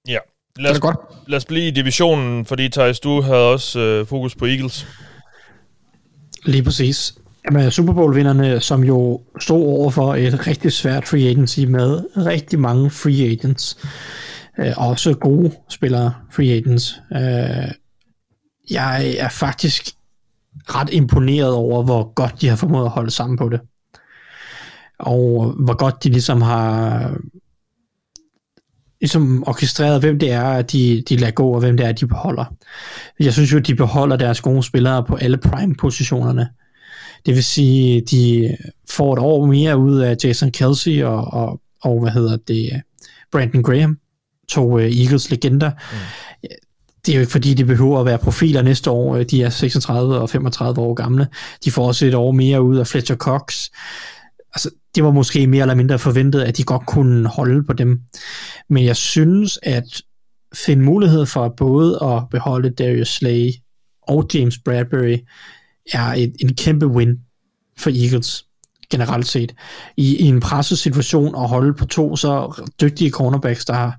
Ja. Lad os, godt. lad os blive i divisionen, fordi Thijs, du havde også øh, fokus på Eagles. Lige præcis. Jamen, Super Bowl-vinderne, som jo stod over for et rigtig svært free agency med rigtig mange free agents. Øh, også gode spillere, free agents. Øh, jeg er faktisk ret imponeret over, hvor godt de har formået at holde sammen på det. Og hvor godt de ligesom har ligesom orkestreret, hvem det er, de, de lader gå, og hvem det er, de beholder. Jeg synes jo, de beholder deres gode spillere på alle prime-positionerne. Det vil sige, de får et år mere ud af Jason Kelsey og, og, og hvad hedder det, Brandon Graham, to uh, Eagles legender. Mm. Det er jo ikke fordi, de behøver at være profiler næste år. De er 36 og 35 år gamle. De får også et år mere ud af Fletcher Cox. Altså, det var måske mere eller mindre forventet, at de godt kunne holde på dem. Men jeg synes, at finde mulighed for både at beholde Darius Slay og James Bradbury er et, en kæmpe win for Eagles generelt set. I, i en presset situation at holde på to så dygtige cornerbacks, der har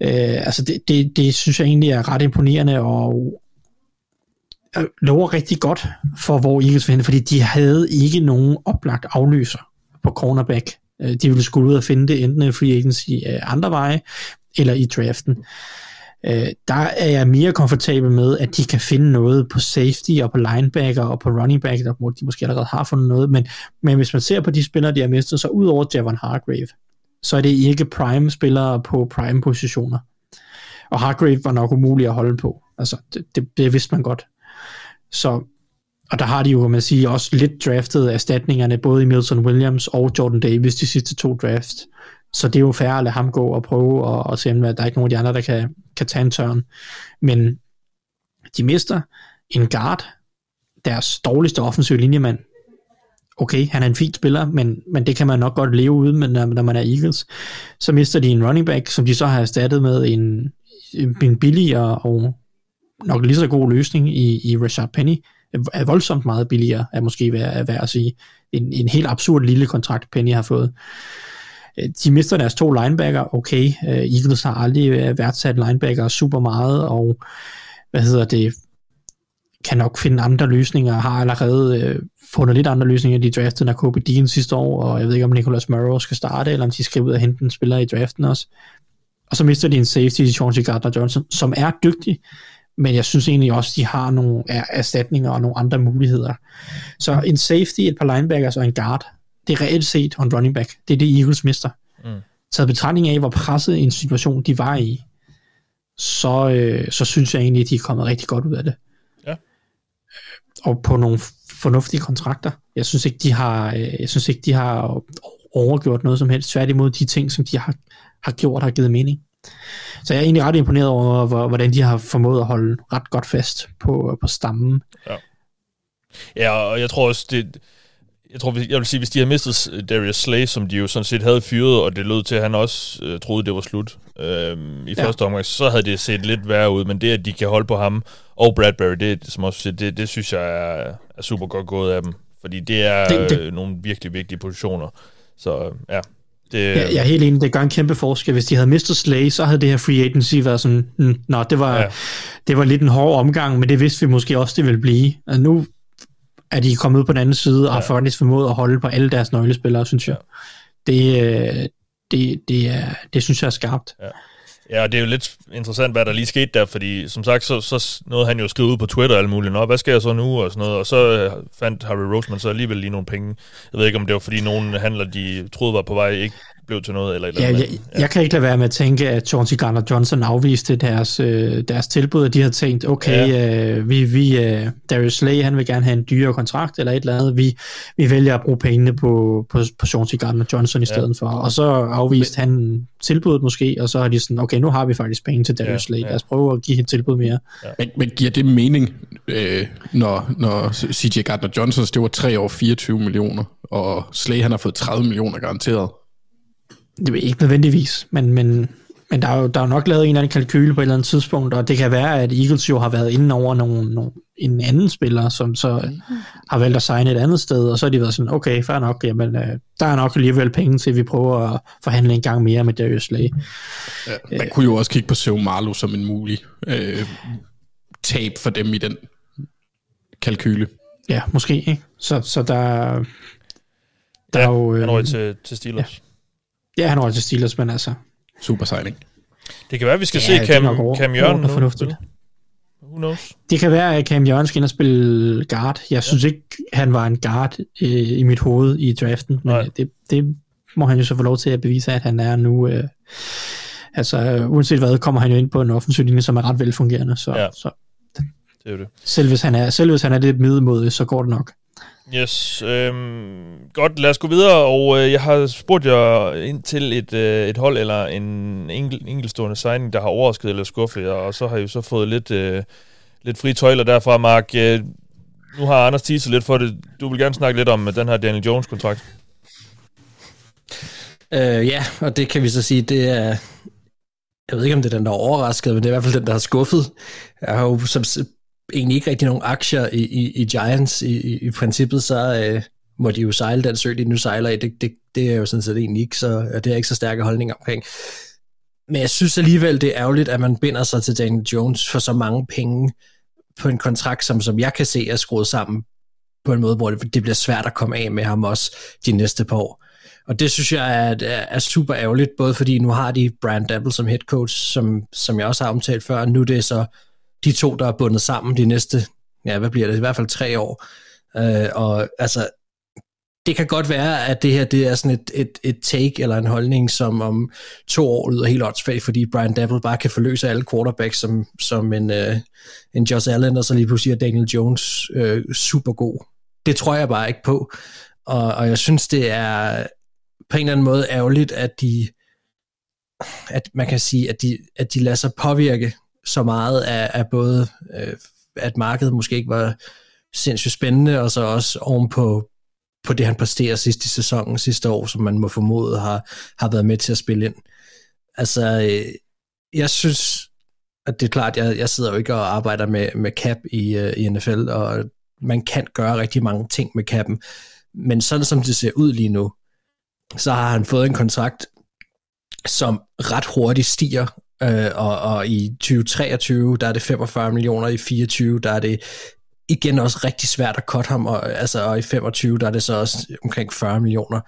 øh, altså det, det, det synes jeg egentlig er ret imponerende og lover rigtig godt for, hvor Eagles vil fordi de havde ikke nogen oplagt afløser på cornerback. Øh, de ville skulle ud og finde det enten i free agency øh, andre veje, eller i draften øh, der er jeg mere komfortabel med, at de kan finde noget på safety og på linebacker og på running back, der de måske allerede har fundet noget, men, men hvis man ser på de spillere, de har mistet, så ud over Javon Hargrave, så er det ikke prime spillere på prime positioner. Og Hargrave var nok umulig at holde på. Altså, det, det, det vidste man godt. Så, og der har de jo, kan man sige, også lidt draftet erstatningerne, både i Milton Williams og Jordan Davis de sidste to draft. Så det er jo færre at lade ham gå og prøve og, og se, at der er ikke nogen af de andre, der kan, kan tage en tørn. Men de mister en guard, deres dårligste offensive linjemand. Okay, han er en fin spiller, men, men det kan man nok godt leve uden, med, når, når man er Eagles. Så mister de en running back, som de så har erstattet med en, en billig og, og nok lige så god løsning i, i Richard Penny. Er voldsomt meget billigere, er måske værd, er værd at sige. En, en helt absurd lille kontrakt, Penny har fået. Øh, de mister deres to linebacker, okay. Øh, Eagles har aldrig øh, værdsat linebacker super meget, og hvad hedder det, kan nok finde andre løsninger, har allerede øh, fundet lidt andre løsninger. De draftede Nakobe Dean sidste år, og jeg ved ikke, om Nicholas Murrow skal starte, eller om de skal ud og hente en spiller i draften også. Og så mister de en safety i Chauncey Gardner-Johnson, som er dygtig, men jeg synes egentlig også, de har nogle erstatninger og nogle andre muligheder. Så en safety, et par linebackers og en guard, det er reelt set en running back. Det er det, Eagles mister. Mm. Så betragtning af, hvor presset en situation de var i, så, øh, så synes jeg egentlig, at de er kommet rigtig godt ud af det. Ja. Og på nogle fornuftige kontrakter. Jeg synes ikke, de har, øh, jeg synes ikke, de har overgjort noget som helst. Tværtimod de ting, som de har, har gjort, har givet mening. Så jeg er egentlig ret imponeret over, hvordan de har formået at holde ret godt fast på, på stammen. Ja. ja, og jeg tror også, det, jeg tror, jeg vil sige, hvis de havde mistet Darius Slay, som de jo sådan set havde fyret, og det lød til, at han også øh, troede, det var slut øh, i ja. første omgang, så havde det set lidt værre ud. Men det, at de kan holde på ham og Bradbury, det, som også, det, det synes jeg er, er super godt gået af dem. Fordi det er det, det, øh, nogle virkelig vigtige positioner. Så ja, det, ja, jeg er helt enig, det gør en kæmpe forskel. Hvis de havde mistet Slay, så havde det her free agency været sådan, mm, nå, det var, ja. det var lidt en hård omgang, men det vidste vi måske også, det ville blive. Og nu er de kommet ud på den anden side, og ja. faktisk formået at holde på alle deres nøglespillere, synes jeg. Ja. Det, øh, det, det, er, det synes jeg er skarpt. Ja. Ja, og det er jo lidt interessant, hvad der lige skete der, fordi som sagt, så, så nåede han jo at skrive ud på Twitter alt muligt, Nå, hvad skal jeg så nu, og sådan noget, og så øh, fandt Harry Roseman så alligevel lige nogle penge. Jeg ved ikke, om det var fordi nogen handler, de troede var på vej, ikke blev til noget. Eller, eller ja, jeg, ja. jeg kan ikke lade være med at tænke, at Chauncey Garner Johnson afviste deres, øh, deres tilbud, og de har tænkt, okay, ja. øh, vi, vi øh, Darius Slay, han vil gerne have en dyrere kontrakt, eller et eller andet, vi, vi vælger at bruge pengene på, på, på Chauncey Garner Johnson i stedet ja. for, og så afviste Men, han tilbuddet måske, og så har de sådan, okay, nu har vi faktisk penge til Darius ja, Slay, ja. lad os prøve at give et tilbud mere. Ja. Men, men giver det mening, øh, når, når CJ Gardner Johnson, det var 3 år 24 millioner, og Slay han har fået 30 millioner garanteret? Det er ikke nødvendigvis, men, men, men der er jo der er jo nok lavet en eller anden kalkyle på et eller andet tidspunkt, og det kan være, at Eagles jo har været inde over nogle, nogle, en anden spiller, som så mm. har valgt at signe et andet sted, og så har de været sådan, okay, fair nok, jamen, øh, der er nok alligevel penge til, at vi prøver at forhandle en gang mere med Darius Slay. Ja, man kunne jo også kigge på Seu Marlo som en mulig øh, tab for dem i den kalkyle. Ja, måske, ikke? Så, så der, der ja, er jo... Øh, han til, til Steelers. Ja. Ja, han var til Steelers, men altså... Super signing. Det kan være, at vi skal ja, se Cam, over, Cam Jørgen nu. Fornuftigt. Who knows? Det kan være, at Cam Jørgen skal ind og spille guard. Jeg ja. synes ikke, han var en guard øh, i mit hoved i draften, men det, det må han jo så få lov til at bevise, at han er nu. Øh, altså, uanset hvad, kommer han jo ind på en offensiv linje, som er ret velfungerende. Så, ja. så det er det. Selv hvis han er, selv hvis han er lidt middelmodig, så går det nok. Yes, øhm, godt, lad os gå videre, og øh, jeg har spurgt jer ind til et, øh, et hold eller en enkel, enkeltstående signing, der har overrasket eller skuffet og så har jeg jo så fået lidt, øh, lidt fri tøjler derfra, Mark. Øh, nu har Anders teaset lidt for det. Du vil gerne snakke lidt om øh, den her Daniel Jones-kontrakt. Øh, ja, og det kan vi så sige, det er, jeg ved ikke, om det er den, der er overrasket, men det er i hvert fald den, der har skuffet. Jeg har jo som egentlig ikke rigtig nogen aktier i, i, i Giants i, i, i princippet, så øh, må de jo sejle den sø, de nu sejler i. Det, det, det er jo sådan set egentlig ikke så, det er ikke så stærke holdninger omkring. Men jeg synes alligevel, det er ærgerligt, at man binder sig til Daniel Jones for så mange penge på en kontrakt, som, som jeg kan se er skruet sammen på en måde, hvor det, det bliver svært at komme af med ham også de næste par år. Og det synes jeg er, er, er super ærgerligt, både fordi nu har de Brian Dabble som head coach, som, som jeg også har omtalt før, og nu det er så de to, der er bundet sammen de næste, ja, hvad bliver det, i hvert fald tre år. Øh, og altså, det kan godt være, at det her det er sådan et, et, et take eller en holdning, som om to år lyder helt åndsfag, fordi Brian Dabble bare kan forløse alle quarterbacks som, som en, øh, en Josh Allen, og så lige pludselig er Daniel Jones øh, super god. Det tror jeg bare ikke på. Og, og jeg synes, det er på en eller anden måde ærgerligt, at de at man kan sige, at de, at de lader sig påvirke så meget af, af både, øh, at markedet måske ikke var sindssygt spændende, og så også ovenpå på det, han præsterer sidst i sæsonen sidste år, som man må formode har, har været med til at spille ind. Altså, øh, jeg synes, at det er klart, jeg, jeg sidder jo ikke og arbejder med, med cap i, øh, i NFL, og man kan gøre rigtig mange ting med capen, men sådan som det ser ud lige nu, så har han fået en kontrakt, som ret hurtigt stiger, øh, og, og i 2023, der er det 45 millioner, i 24, der er det igen også rigtig svært at cut ham, og, altså, og i 25, der er det så også omkring 40 millioner.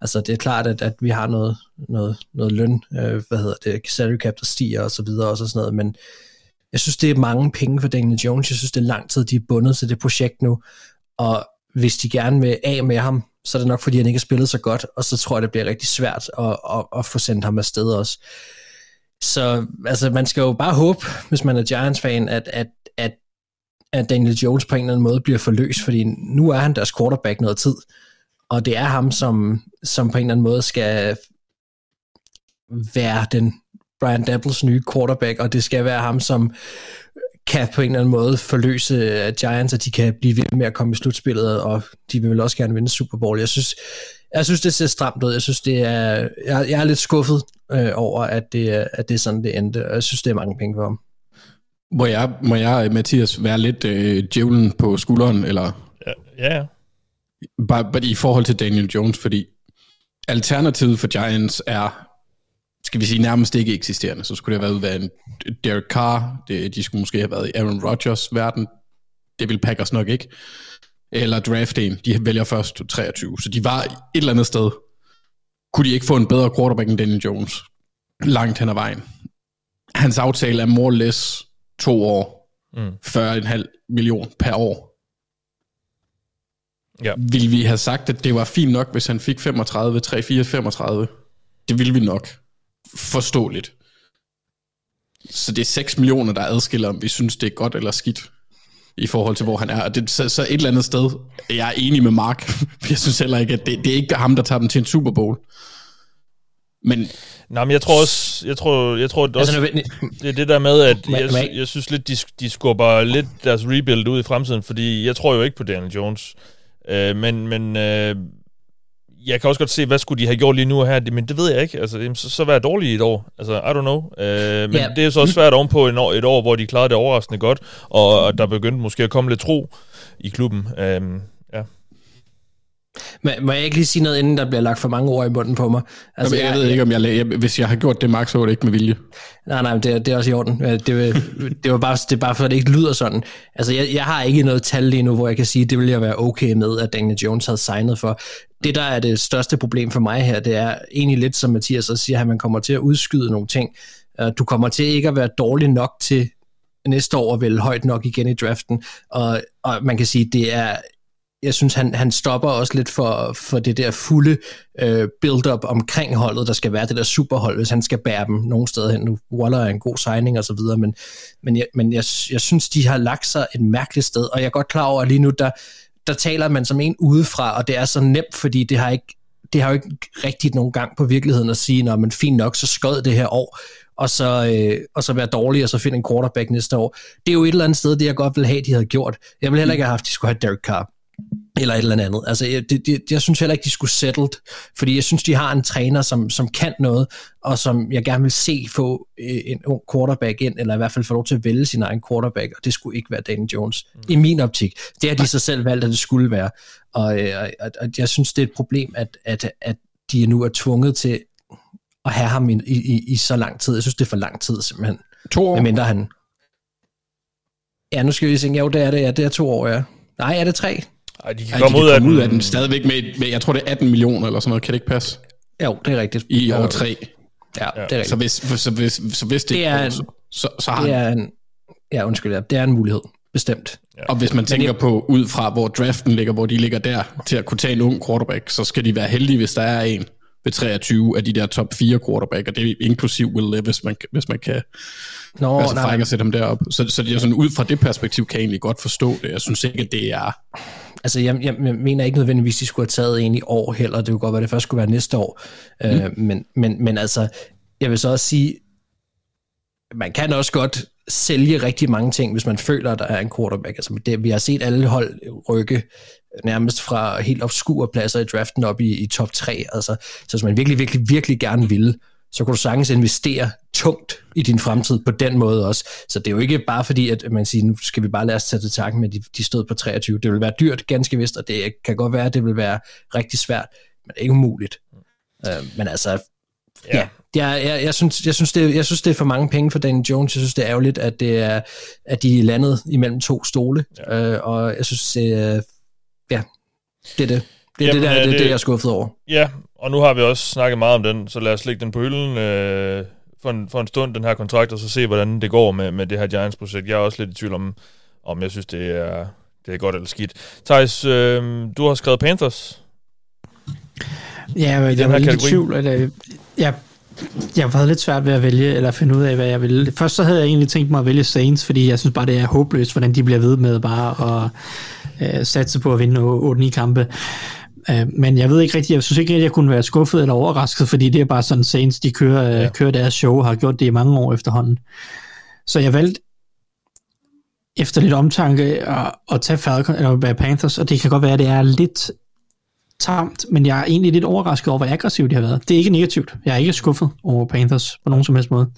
Altså det er klart, at, at vi har noget, noget, noget løn, øh, hvad hedder det, salary cap, der stiger og så videre og sådan noget, men jeg synes, det er mange penge for Daniel Jones. Jeg synes, det er lang tid, de er bundet til det projekt nu, og hvis de gerne vil af med ham, så er det nok, fordi han ikke har spillet så godt, og så tror jeg, det bliver rigtig svært at, at, at få sendt ham afsted også. Så altså, man skal jo bare håbe, hvis man er Giants-fan, at, at, at, at Daniel Jones på en eller anden måde bliver forløst, fordi nu er han deres quarterback noget tid, og det er ham, som, som på en eller anden måde skal være den Brian Dapples nye quarterback, og det skal være ham, som kan på en eller anden måde forløse Giants, at de kan blive ved med at komme i slutspillet, og de vil vel også gerne vinde Super Bowl. Jeg synes, jeg synes det ser stramt ud. Jeg synes, det er, jeg, jeg er lidt skuffet øh, over, at det, at det er sådan, det endte, og jeg synes, det er mange penge for ham. Må jeg, må jeg Mathias, være lidt øh, djævlen på skulderen, eller? Ja, ja. Bare, bare i forhold til Daniel Jones, fordi alternativet for Giants er skal vi sige, nærmest ikke eksisterende. Så skulle det have været en Derek Carr, det, de skulle måske have været i Aaron Rodgers verden, det vil Packers nok ikke. Eller draft en, de vælger først 23. Så de var et eller andet sted. Kunne de ikke få en bedre quarterback end Daniel Jones? Langt hen ad vejen. Hans aftale er more or less to år. Mm. 40,5 million per år. Ja. Vil vi have sagt, at det var fint nok, hvis han fik 35, 3, 4, 35? Det ville vi nok forståeligt. Så det er 6 millioner, der adskiller, om vi synes, det er godt eller skidt i forhold til, hvor han er. Og det, så, så et eller andet sted, jeg er enig med Mark. Jeg synes heller ikke, at det, det er ikke ham, der tager dem til en Super Bowl. Men... Nej, men jeg tror også, jeg tror, jeg tror det, også, altså, det er det der med, at jeg, jeg synes lidt, de, de skubber lidt deres rebuild ud i fremtiden, fordi jeg tror jo ikke på Daniel Jones. Øh, men men øh, jeg kan også godt se, hvad skulle de have gjort lige nu og her, men det ved jeg ikke. Altså, så, så være dårlige i et år. Altså, I don't know. Øh, men yeah. det er så også svært ovenpå et år, et år, hvor de klarede det overraskende godt, og, og der begyndte måske at komme lidt tro i klubben. Øh, ja. Men må jeg ikke lige sige noget, inden der bliver lagt for mange ord i munden på mig? Altså, jeg, jeg ved ikke, om jeg, jeg, hvis jeg har gjort det, Max, så var det ikke med vilje. Nej, nej, det, det er også i orden. Det, det, var bare, det er bare for, at det ikke lyder sådan. Altså, jeg, jeg har ikke noget tal lige nu, hvor jeg kan sige, at det vil jeg være okay med, at Daniel Jones havde signet for. Det, der er det største problem for mig her, det er egentlig lidt, som Mathias også siger, at man kommer til at udskyde nogle ting. Du kommer til ikke at være dårlig nok til næste år vælge højt nok igen i draften, og, og man kan sige, det er jeg synes, han, han stopper også lidt for, for det der fulde øh, build-up omkring holdet, der skal være det der superhold, hvis han skal bære dem nogen steder hen. Nu, Waller er en god signing og så videre, men, men, jeg, men jeg, jeg synes, de har lagt sig et mærkeligt sted, og jeg er godt klar over, at lige nu, der, der taler man som en udefra, og det er så nemt, fordi det har ikke det har jo ikke rigtigt nogen gang på virkeligheden at sige, når man fint nok, så skød det her år, og så, øh, og så være dårlig, og så finde en quarterback næste år. Det er jo et eller andet sted, det jeg godt vil have, de havde gjort. Jeg vil heller ikke have haft, at de skulle have Derek Carr eller et eller andet. Altså, jeg, det, det, jeg synes heller ikke, de skulle settled, fordi jeg synes, de har en træner, som, som kan noget, og som jeg gerne vil se få øh, en ung quarterback ind, eller i hvert fald få lov til at vælge sin egen quarterback, og det skulle ikke være Daniel Jones, mm. i min optik. Det har de så selv valgt, at det skulle være, og, øh, og, og jeg synes, det er et problem, at, at, at de nu er tvunget til at have ham i, i, i så lang tid. Jeg synes, det er for lang tid, simpelthen. To år? Medmindre han... Ja, nu skal vi se. Jo, det er det, ja. Det er to år, ja. Nej, er det tre? Ej, de kan Ej, komme de ud, kan af komme den. ud af den stadigvæk med, med, jeg tror det er 18 millioner eller sådan noget, kan det ikke passe? Jo, det er rigtigt. I år 3. Ja, ja, det er rigtigt. Så hvis, så hvis, så hvis det, det er en, så, så, så har det er en, ja, undskyld, ja, det er en mulighed, bestemt. Ja. Og hvis man tænker på, ud fra hvor draften ligger, hvor de ligger der, til at kunne tage en ung quarterback, så skal de være heldige, hvis der er en ved 23 af de der top 4 quarterback, og det er inklusiv Will Levis, hvis man, hvis man kan Nå, altså, nej, at sætte ham derop. Så, så det er sådan, ud fra det perspektiv kan jeg egentlig godt forstå det. Jeg synes ikke, at det er... Altså, jeg, jeg, jeg mener ikke nødvendigvis, at de skulle have taget en i år heller. Det kunne godt være, at det først skulle være næste år. Mm. Øh, men, men, men altså, jeg vil så også sige, man kan også godt sælge rigtig mange ting, hvis man føler, at der er en quarterback. Altså, det, vi har set alle hold rykke nærmest fra helt obskure pladser i draften op i, i top 3. Altså, så hvis man virkelig, virkelig, virkelig gerne vil, så kan du sagtens investere tungt i din fremtid på den måde også. Så det er jo ikke bare fordi, at man siger, nu skal vi bare lade os tage til tanken med, de, de stod på 23. Det vil være dyrt, ganske vist, og det kan godt være, at det vil være rigtig svært, men det er ikke umuligt. Uh, men altså, ja, ja jeg, jeg, jeg, synes, jeg, synes det, jeg synes, det er for mange penge for Daniel Jones. Jeg synes, det er ærgerligt, at, det er, at de er landet imellem to stole. Ja. Uh, og jeg synes, det, ja, det er det. Det er Jamen, det, der, det, det, det, jeg er skuffet over. Ja, og nu har vi også snakket meget om den, så lad os lægge den på hylden øh, for, en, for en stund, den her kontrakt, og så se, hvordan det går med, med det her Giants-projekt. Jeg er også lidt i tvivl om, om jeg synes, det er, det er godt eller skidt. Thijs, øh, du har skrevet Panthers. Ja, jeg, jeg var lidt i tvivl. At, jeg, jeg har været lidt svært ved at vælge, eller finde ud af, hvad jeg ville. Først så havde jeg egentlig tænkt mig at vælge Saints, fordi jeg synes bare, det er håbløst, hvordan de bliver ved med bare at øh, satse på at vinde 8-9 kampe. Øh, men jeg ved ikke rigtigt, jeg synes ikke at jeg kunne være skuffet eller overrasket, fordi det er bare sådan, Saints, de kører, øh, ja. kører deres show, og har gjort det i mange år efterhånden. Så jeg valgte efter lidt omtanke at, at tage Falcon, eller Panthers, og det kan godt være, at det er lidt tamt, men jeg er egentlig lidt overrasket over, hvor aggressivt de har været. Det er ikke negativt. Jeg er ikke skuffet over Panthers på nogen som helst måde.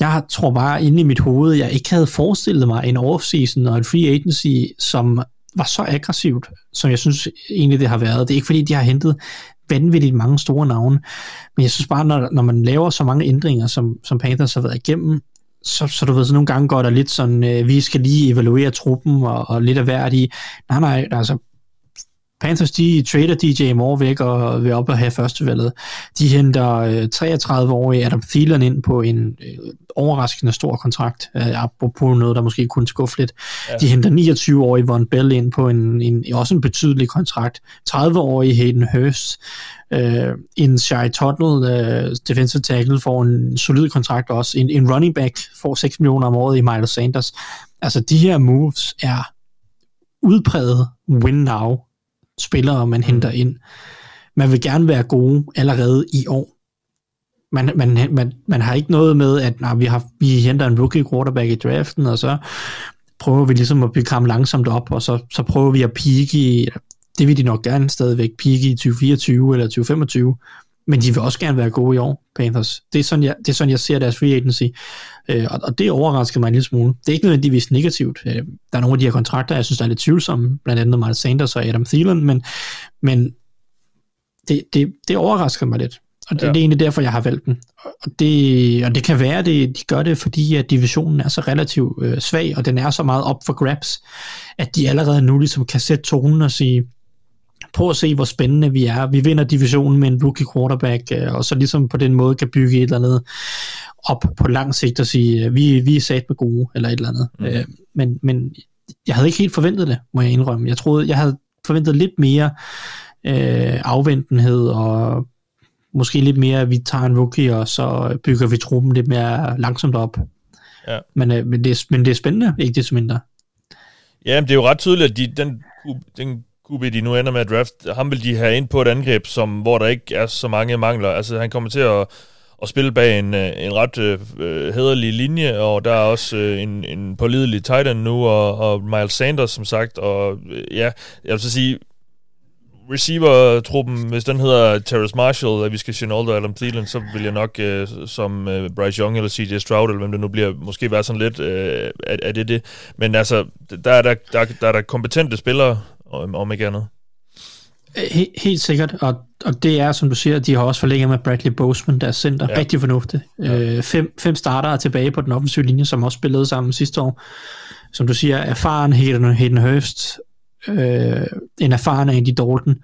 Jeg tror bare inde i mit hoved, jeg ikke havde forestillet mig en off-season og en free agency, som var så aggressivt, som jeg synes egentlig det har været. Det er ikke fordi, de har hentet vanvittigt mange store navne, men jeg synes bare, når, når man laver så mange ændringer, som, som Panthers har været igennem, så, så du ved, så nogle gange går der lidt sådan, øh, vi skal lige evaluere truppen og, og lidt af hvert i. Nej, nej, altså Panthers, de trader DJ Moore væk og vil op og have førstevalget. De henter øh, 33-årige Adam Thielen ind på en øh, overraskende stor kontrakt, øh, apropos noget, der måske kunne skuffe lidt. Ja. De henter 29-årige Von Bell ind på en, en, også en betydelig kontrakt. 30-årige Hayden Hurst. Øh, en Shai Tuttle, øh, defensive tackle, får en solid kontrakt også. En, en running back får 6 millioner om året i Miles Sanders. Altså, de her moves er udpræget win now spillere, man henter ind. Man vil gerne være gode allerede i år. Man, man, man, man har ikke noget med, at nej, vi, har, vi henter en rookie quarterback i draften, og så prøver vi ligesom at bygge ham langsomt op, og så, så prøver vi at peak i, det vil de nok gerne stadigvæk, peak i 2024 eller 2025, men de vil også gerne være gode i år, Panthers. Det er sådan, jeg, det er sådan, jeg ser deres free agency, øh, og, og det overrasker mig en lille smule. Det er ikke nødvendigvis negativt. Øh, der er nogle af de her kontrakter, jeg synes, der er lidt tvivlsomme, blandt andet Miles Sanders og Adam Thielen, men, men det, det, det overrasker mig lidt. Og det, ja. det er egentlig derfor, jeg har valgt den. Og det, og det kan være, at de gør det, fordi at divisionen er så relativt øh, svag, og den er så meget op for grabs, at de allerede nu ligesom kan sætte tonen og sige, prøv at se, hvor spændende vi er. Vi vinder divisionen med en rookie quarterback, øh, og så ligesom på den måde kan bygge et eller andet op på lang sigt og sige, øh, vi, vi er sat med gode, eller et eller andet. Mm. Øh, men, men jeg havde ikke helt forventet det, må jeg indrømme. Jeg troede, jeg havde forventet lidt mere øh, afventenhed, og måske lidt mere, at vi tager en rookie, og så bygger vi truppen lidt mere langsomt op. Ja. Men, øh, men, det er, men det er spændende, ikke det som mindre. Ja, men det er jo ret tydeligt, at de, den, den QB, de nu ender med at draft, ham vil de have ind på et angreb, som, hvor der ikke er så mange mangler. Altså, han kommer til at, at spille bag en, øh, en ret øh, øh, hederlig linje, og der er også øh, en, en pålidelig tight end nu, og, og Miles Sanders, som sagt, og øh, ja, jeg vil så sige, receiver-truppen, hvis den hedder Terrace Marshall, at vi skal Chenault og Adam Thielen, så vil jeg nok øh, som øh, Bryce Young eller CJ Stroud, eller hvem det nu bliver, måske være sådan lidt, øh, er, er det det? Men altså, der er der, der, der, er der kompetente spillere, om, ikke andet. Helt, sikkert, og, og det er, som du siger, de har også forlænget med Bradley Boseman, der center. Ja. Rigtig fornuftigt. Ja. Øh, fem, fem starter tilbage på den offensive linje, som også spillede sammen sidste år. Som du siger, erfaren Hayden, Hayden Hurst, øh, en erfaren Andy Dalton,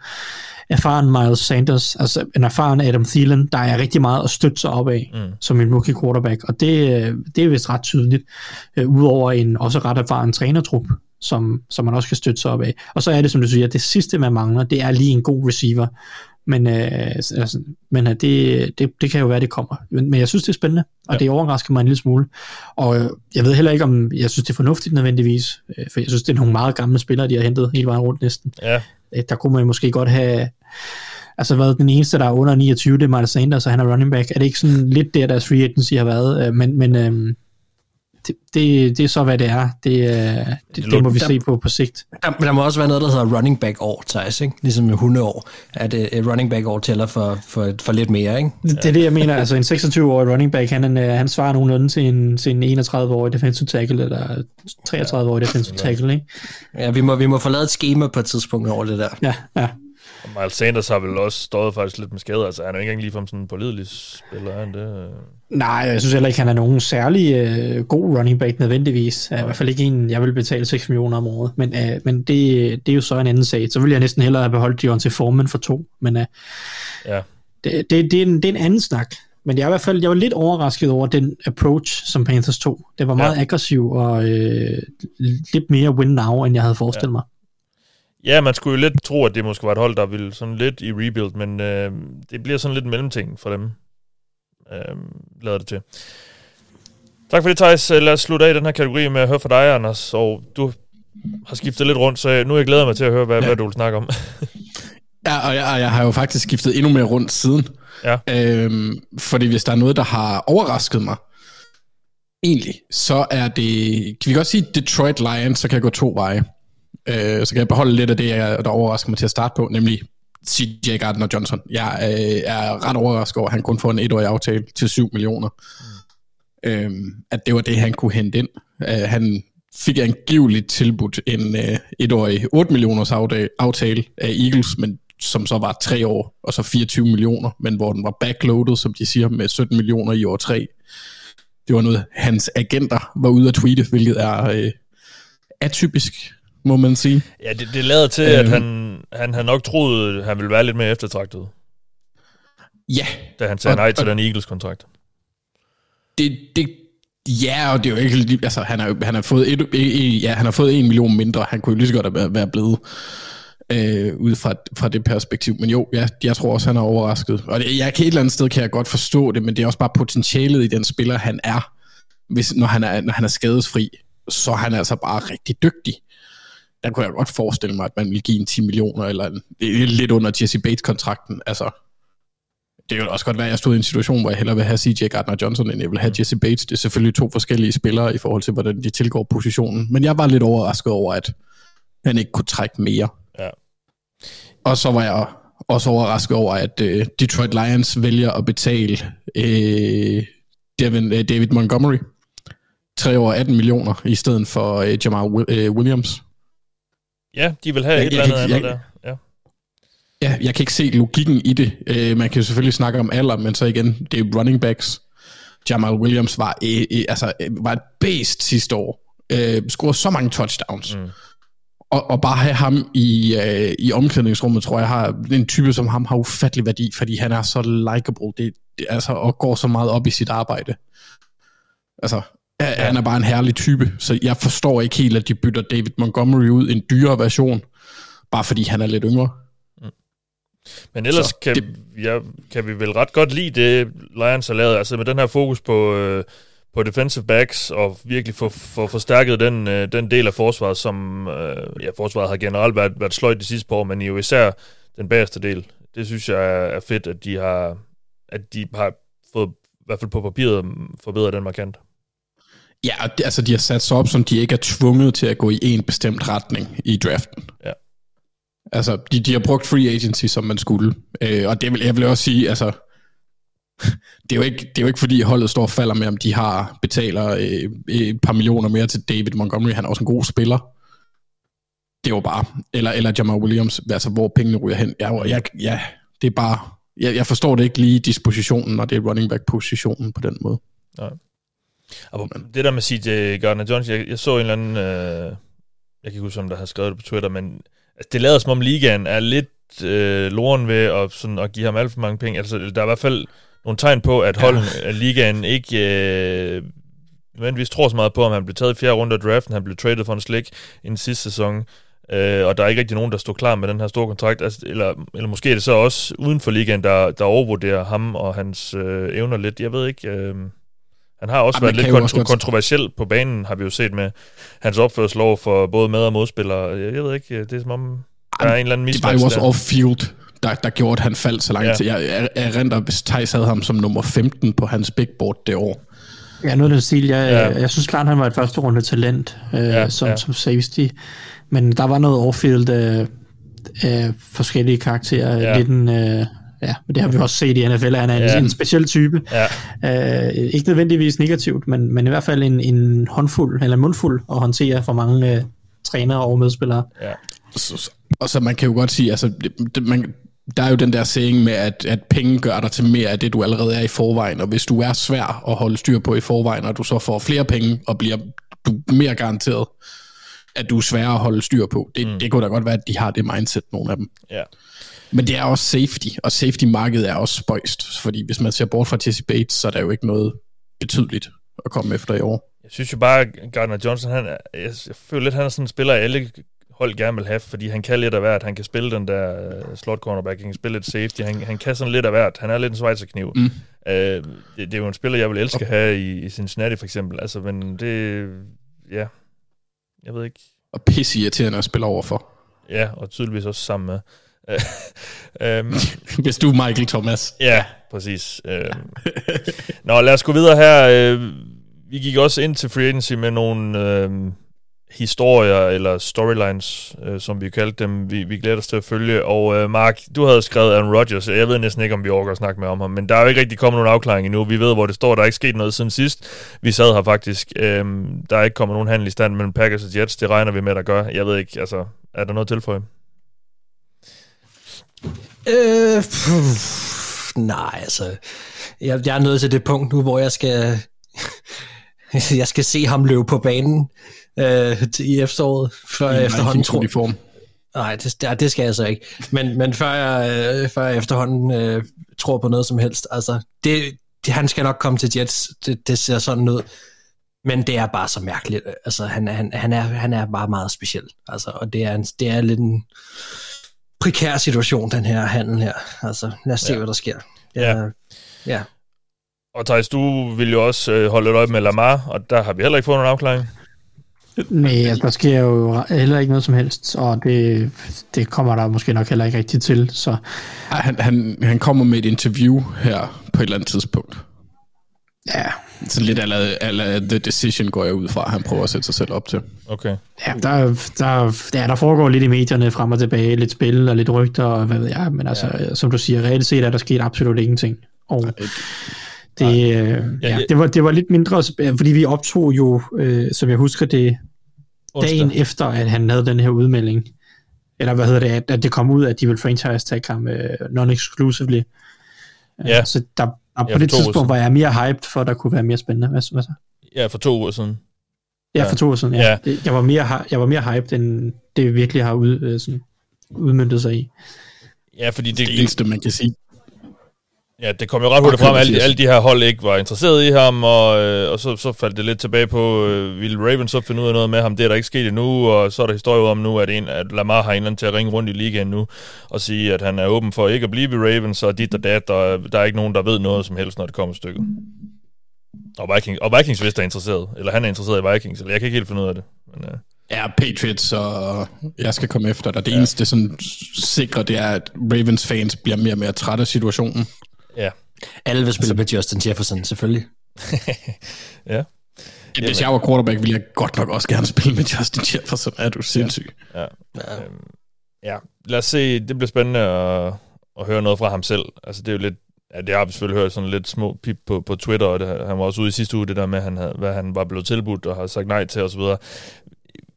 erfaren Miles Sanders, altså en erfaren Adam Thielen, der er rigtig meget at støtte sig op af, mm. som en rookie quarterback, og det, det er vist ret tydeligt, øh, udover en også ret erfaren trænertrup, som, som man også kan støtte sig op af. Og så er det, som du siger, det sidste, man mangler, det er lige en god receiver. Men, øh, altså, men øh, det, det, det kan jo være, det kommer. Men, men jeg synes, det er spændende, og ja. det overrasker mig en lille smule. Og øh, jeg ved heller ikke, om jeg synes, det er fornuftigt nødvendigvis, øh, for jeg synes, det er nogle meget gamle spillere, de har hentet hele vejen rundt næsten. Ja. Øh, der kunne man måske godt have altså været den eneste, der er under 29, det er Miles Sanders, og han er running back. Er det ikke sådan lidt der, deres free agency har været? Øh, men, men øh, det, det, det er så, hvad det er. Det, det, det, det må vi der, se på på sigt. Der, der må også være noget, der hedder running back år, Thijs, ikke? ligesom med hundeår, at et running back år tæller for, for, for lidt mere. Ikke? Det, det er det, jeg mener. Altså en 26-årig running back, han, han svarer nogenlunde til en, til en 31-årig defensive tackle, eller 33-årig defensive tackle. Ikke? Ja, vi må, vi må få lavet et schema på et tidspunkt over det der. Ja, ja. Og Miles Sanders har vel også stået faktisk lidt med skader, altså han er ikke engang ligefrem sådan en pålidelig spiller, er han det? Nej, jeg synes heller ikke, han er nogen særlig øh, god running back nødvendigvis. Ja. I hvert fald ikke en, jeg vil betale 6 millioner om året, men, øh, men det, det er jo så en anden sag. Så vil jeg næsten hellere have beholdt Deontay Foreman for to, men øh, ja. det, det, det, er en, det er en anden snak. Men jeg er i hvert fald jeg var lidt overrasket over den approach, som Panthers tog. Det var meget ja. aggressiv og øh, lidt mere win now, end jeg havde forestillet ja. mig. Ja, man skulle jo lidt tro, at det måske var et hold, der ville sådan lidt i rebuild, men øh, det bliver sådan lidt mellemting for dem, øh, lader det til. Tak for det, Thijs. Lad os slutte af i den her kategori med at høre fra dig, Anders. Og du har skiftet lidt rundt, så nu er jeg glæder mig til at høre, hvad, ja. hvad du vil snakke om. ja, og jeg, og jeg har jo faktisk skiftet endnu mere rundt siden. Ja. Øhm, fordi hvis der er noget, der har overrasket mig, egentlig, så er det, kan vi godt sige Detroit Lions, så kan jeg gå to veje. Øh, så kan jeg beholde lidt af det, der overrasker mig til at starte på, nemlig CJ Gardner Johnson. Jeg øh, er ret overrasket over, at han kun får en etårig aftale til 7 millioner. Mm. Øh, at det var det, han kunne hente ind. Øh, han fik angiveligt tilbudt en øh, etårig 8 millioners aftale af Eagles, men som så var 3 år, og så 24 millioner, men hvor den var backloaded, som de siger, med 17 millioner i år 3. Det var noget, hans agenter var ude at tweete, hvilket er øh, atypisk må man sige. Ja, det, det lader til, øhm, at han, han havde nok troet, at han ville være lidt mere eftertragtet. Ja. Da han sagde og, nej til og, den Eagles-kontrakt. Det, det, ja, og det er jo ikke... Altså, han har, han har fået et, ja, han har fået en million mindre. Han kunne jo lige så godt være, være blevet øh, ud fra, fra det perspektiv. Men jo, ja, jeg tror også, han er overrasket. Og det, jeg kan et eller andet sted kan jeg godt forstå det, men det er også bare potentialet i den spiller, han er. Hvis, når, han er når han er skadesfri, så er han altså bare rigtig dygtig der kunne jeg godt forestille mig, at man ville give en 10 millioner, eller en, lidt under Jesse Bates-kontrakten. Altså, det kan også godt være, at jeg stod i en situation, hvor jeg hellere vil have CJ Gardner Johnson, end jeg vil have. Jesse Bates. Det er selvfølgelig to forskellige spillere i forhold til, hvordan de tilgår positionen. Men jeg var lidt overrasket over, at han ikke kunne trække mere. Ja. Og så var jeg også overrasket over, at uh, Detroit Lions vælger at betale uh, Devin, uh, David Montgomery 3 år 18 millioner, i stedet for uh, Jamal Williams. Ja, de vil have jeg, et eller andet andet der. Ja. Ja, jeg kan ikke se logikken i det. Uh, man kan jo selvfølgelig snakke om alder, men så igen, det er running backs. Jamal Williams var, uh, uh, altså, var et beast sidste år. Uh, scorede så mange touchdowns. Mm. Og, og bare have ham i, uh, i omklædningsrummet, tror jeg, har en type som ham har ufattelig værdi, fordi han er så likable det, det, altså, og går så meget op i sit arbejde. Altså, Ja. Han er bare en herlig type, så jeg forstår ikke helt, at de bytter David Montgomery ud en dyrere version, bare fordi han er lidt yngre. Mm. Men ellers så kan, det, ja, kan vi vel ret godt lide det, Lions har lavet, altså med den her fokus på, øh, på defensive backs, og virkelig få, få forstærket den, øh, den del af forsvaret, som øh, ja, forsvaret har generelt været, været sløjt de sidste par år, men jo især den bagerste del. Det synes jeg er, er fedt, at de har, at de har fået, i hvert fald på papiret, forbedret den markant. Ja, altså de har sat sig op, som de ikke er tvunget til at gå i en bestemt retning i draften. Ja. Altså, de, de har brugt free agency, som man skulle. Øh, og det vil jeg vil også sige, altså, det er, jo ikke, det er jo ikke fordi holdet står og falder med, om de har betaler øh, et par millioner mere til David Montgomery. Han er også en god spiller. Det er jo bare, eller, eller Jamal Williams, altså hvor pengene ryger hen. Jeg, jeg, ja, det er bare, jeg, jeg forstår det ikke lige dispositionen, når det er running back positionen på den måde. Nej. Og det der med CJ Gardner Jones, jeg, jeg så en eller anden, øh, jeg kan ikke huske, om der har skrevet det på Twitter, men altså, det lader som om ligaen er lidt øh, loren ved at, sådan, at give ham alt for mange penge. Altså, der er i hvert fald nogle tegn på, at holden ja. af ligaen ikke øh, nødvendigvis tror så meget på, om han blev taget i fjerde runde af draften, han blev traded for en slik i den sidste sæson, øh, og der er ikke rigtig nogen, der står klar med den her store kontrakt, altså, eller, eller måske er det så også uden for ligaen, der, der overvurderer ham og hans øh, evner lidt. Jeg ved ikke... Øh, han har også Jamen, været lidt kont- kontroversiel på banen, har vi jo set med hans opførsel over for både med- og modspillere. Jeg, jeg ved ikke, det er som om, der er en eller anden mismatch Det var jo også off-field, der, der gjorde, at han faldt så langt. Ja. Jeg, jeg, jeg renter, hvis Thijs havde ham som nummer 15 på hans big board det år. Ja, noget af den stil. Jeg, ja. jeg synes klart, han var et første runde talent øh, ja, som, ja. som safety. Men der var noget overfield af, af forskellige karakterer. Ja. Lidt en, øh, ja, men det har vi også set i NFL, han er ja. en, en speciel type. Ja. Øh, ikke nødvendigvis negativt, men, men i hvert fald en, en håndfuld, eller en mundfuld at håndtere for mange øh, trænere og medspillere. Ja. Så, og så man kan jo godt sige, altså, det, det, man, der er jo den der saying med, at, at penge gør dig til mere af det, du allerede er i forvejen, og hvis du er svær at holde styr på i forvejen, og du så får flere penge, og bliver du mere garanteret, at du er svær at holde styr på. Det, mm. det kunne da godt være, at de har det mindset, nogle af dem. Ja. Men det er også safety, og safety-markedet er også spøjst, fordi hvis man ser bort fra Jesse Bates, så er der jo ikke noget betydeligt at komme efter i år. Jeg synes jo bare, at Gardner Johnson, han, jeg, jeg føler lidt, han er sådan en spiller, alle hold gerne vil have, fordi han kan lidt af hvert. Han kan spille den der uh, slot cornerback, han kan spille lidt safety, han, han kan sådan lidt af hvert. Han er lidt en svejserkniv. Mm. Uh, det, det er jo en spiller, jeg vil elske at have i, i Cincinnati for eksempel. Altså, men det, ja, jeg ved ikke. Og pisse irriterende at spille overfor. Ja, og tydeligvis også sammen med. Um, Hvis du er Michael Thomas. Ja, præcis. Um, nå, lad os gå videre her. Uh, vi gik også ind til free agency med nogle... Uh, historier, eller storylines, øh, som vi kaldte dem, vi, vi glæder os til at følge. Og øh, Mark, du havde skrevet Aaron Rodgers, jeg ved næsten ikke, om vi overgår at snakke med om ham, men der er jo ikke rigtig kommet nogen afklaring endnu. Vi ved, hvor det står, der er ikke sket noget siden sidst. Vi sad her faktisk. Øh, der er ikke kommet nogen handel i stand mellem Packers og Jets, det regner vi med, der gør. Jeg ved ikke, altså, er der noget tilføje? Øh, pff, nej, altså, jeg, jeg er nødt til det punkt nu, hvor jeg skal, jeg skal se ham løbe på banen øh, i efteråret, før jeg efterhånden tror... form. Nej, det, det, det skal jeg så ikke. Men, men før, jeg, øh, før jeg efterhånden øh, tror på noget som helst. Altså, det, det, han skal nok komme til Jets. Det, det ser sådan ud. Men det er bare så mærkeligt. Altså, han, han, han, er, han er bare meget speciel. Altså, og det er, en, det er lidt en prekær situation, den her handel her. Altså, lad os se, ja. hvad der sker. Ja. ja. ja. Og Thijs, du vil jo også øh, holde et øje med Lamar, og der har vi heller ikke fået nogen afklaring. Nej, altså, der sker jo heller ikke noget som helst, og det, det kommer der måske nok heller ikke rigtigt til. Så. Han, han, han kommer med et interview her på et eller andet tidspunkt. Ja. Så lidt af The Decision går jeg ud fra, han prøver at sætte sig selv op til. Okay. Ja, der, der, ja, der foregår lidt i medierne frem og tilbage, lidt spil og lidt rygter, og hvad ved jeg, men altså, ja. som du siger, reelt set er der sket absolut ingenting. Og, det, øh, ja, det, var, det var lidt mindre, fordi vi optog jo, øh, som jeg husker det, onsdag. dagen efter, at han havde den her udmelding. Eller hvad hedder det, at, at det kom ud, at de ville franchise tag ham øh, non-exclusively. Ja. Så der, der ja, på det tidspunkt var jeg mere hyped for, at der kunne være mere spændende. Hvad, hvad så? Ja, for to uger siden. Ja, for to uger siden, ja. ja. Det, jeg, var mere, jeg var mere hyped, end det virkelig har ud, øh, sådan, udmyndtet sig i. Ja, fordi det, det eneste, man kan sige, Ja, det kom jo ret hurtigt frem, at alle, alle de her hold ikke var interesseret i ham, og, øh, og så, så faldt det lidt tilbage på, øh, ville Ravens så finde ud af noget med ham, det er der ikke sket endnu, og så er der historie om nu, at, en, at Lamar har en eller anden til at ringe rundt i ligaen nu, og sige, at han er åben for ikke at blive ved Ravens, og dit og dat, og der er ikke nogen, der ved noget som helst, når det kommer stykket. Og, Vikings, og Vikings vidste er interesseret, eller han er interesseret i Vikings, eller jeg kan ikke helt finde ud af det. Men, øh. Ja, Patriots, og jeg skal komme efter dig. Det ja. eneste sådan, sikre, det er, at Ravens fans bliver mere og mere trætte af situationen. Ja. Alle vil spille med Justin Jefferson, selvfølgelig. ja. Jamen, hvis jeg var quarterback, ville jeg godt nok også gerne spille med Justin Jefferson. Er du sindssyg? Ja. ja. ja. Øhm, ja. Lad os se. Det bliver spændende at, at høre noget fra ham selv. Altså, det er jo lidt Ja, det har vi selvfølgelig hørt sådan lidt små pip på, på Twitter, og det, han var også ude i sidste uge, det der med, han havde, hvad han var blevet tilbudt og har sagt nej til osv.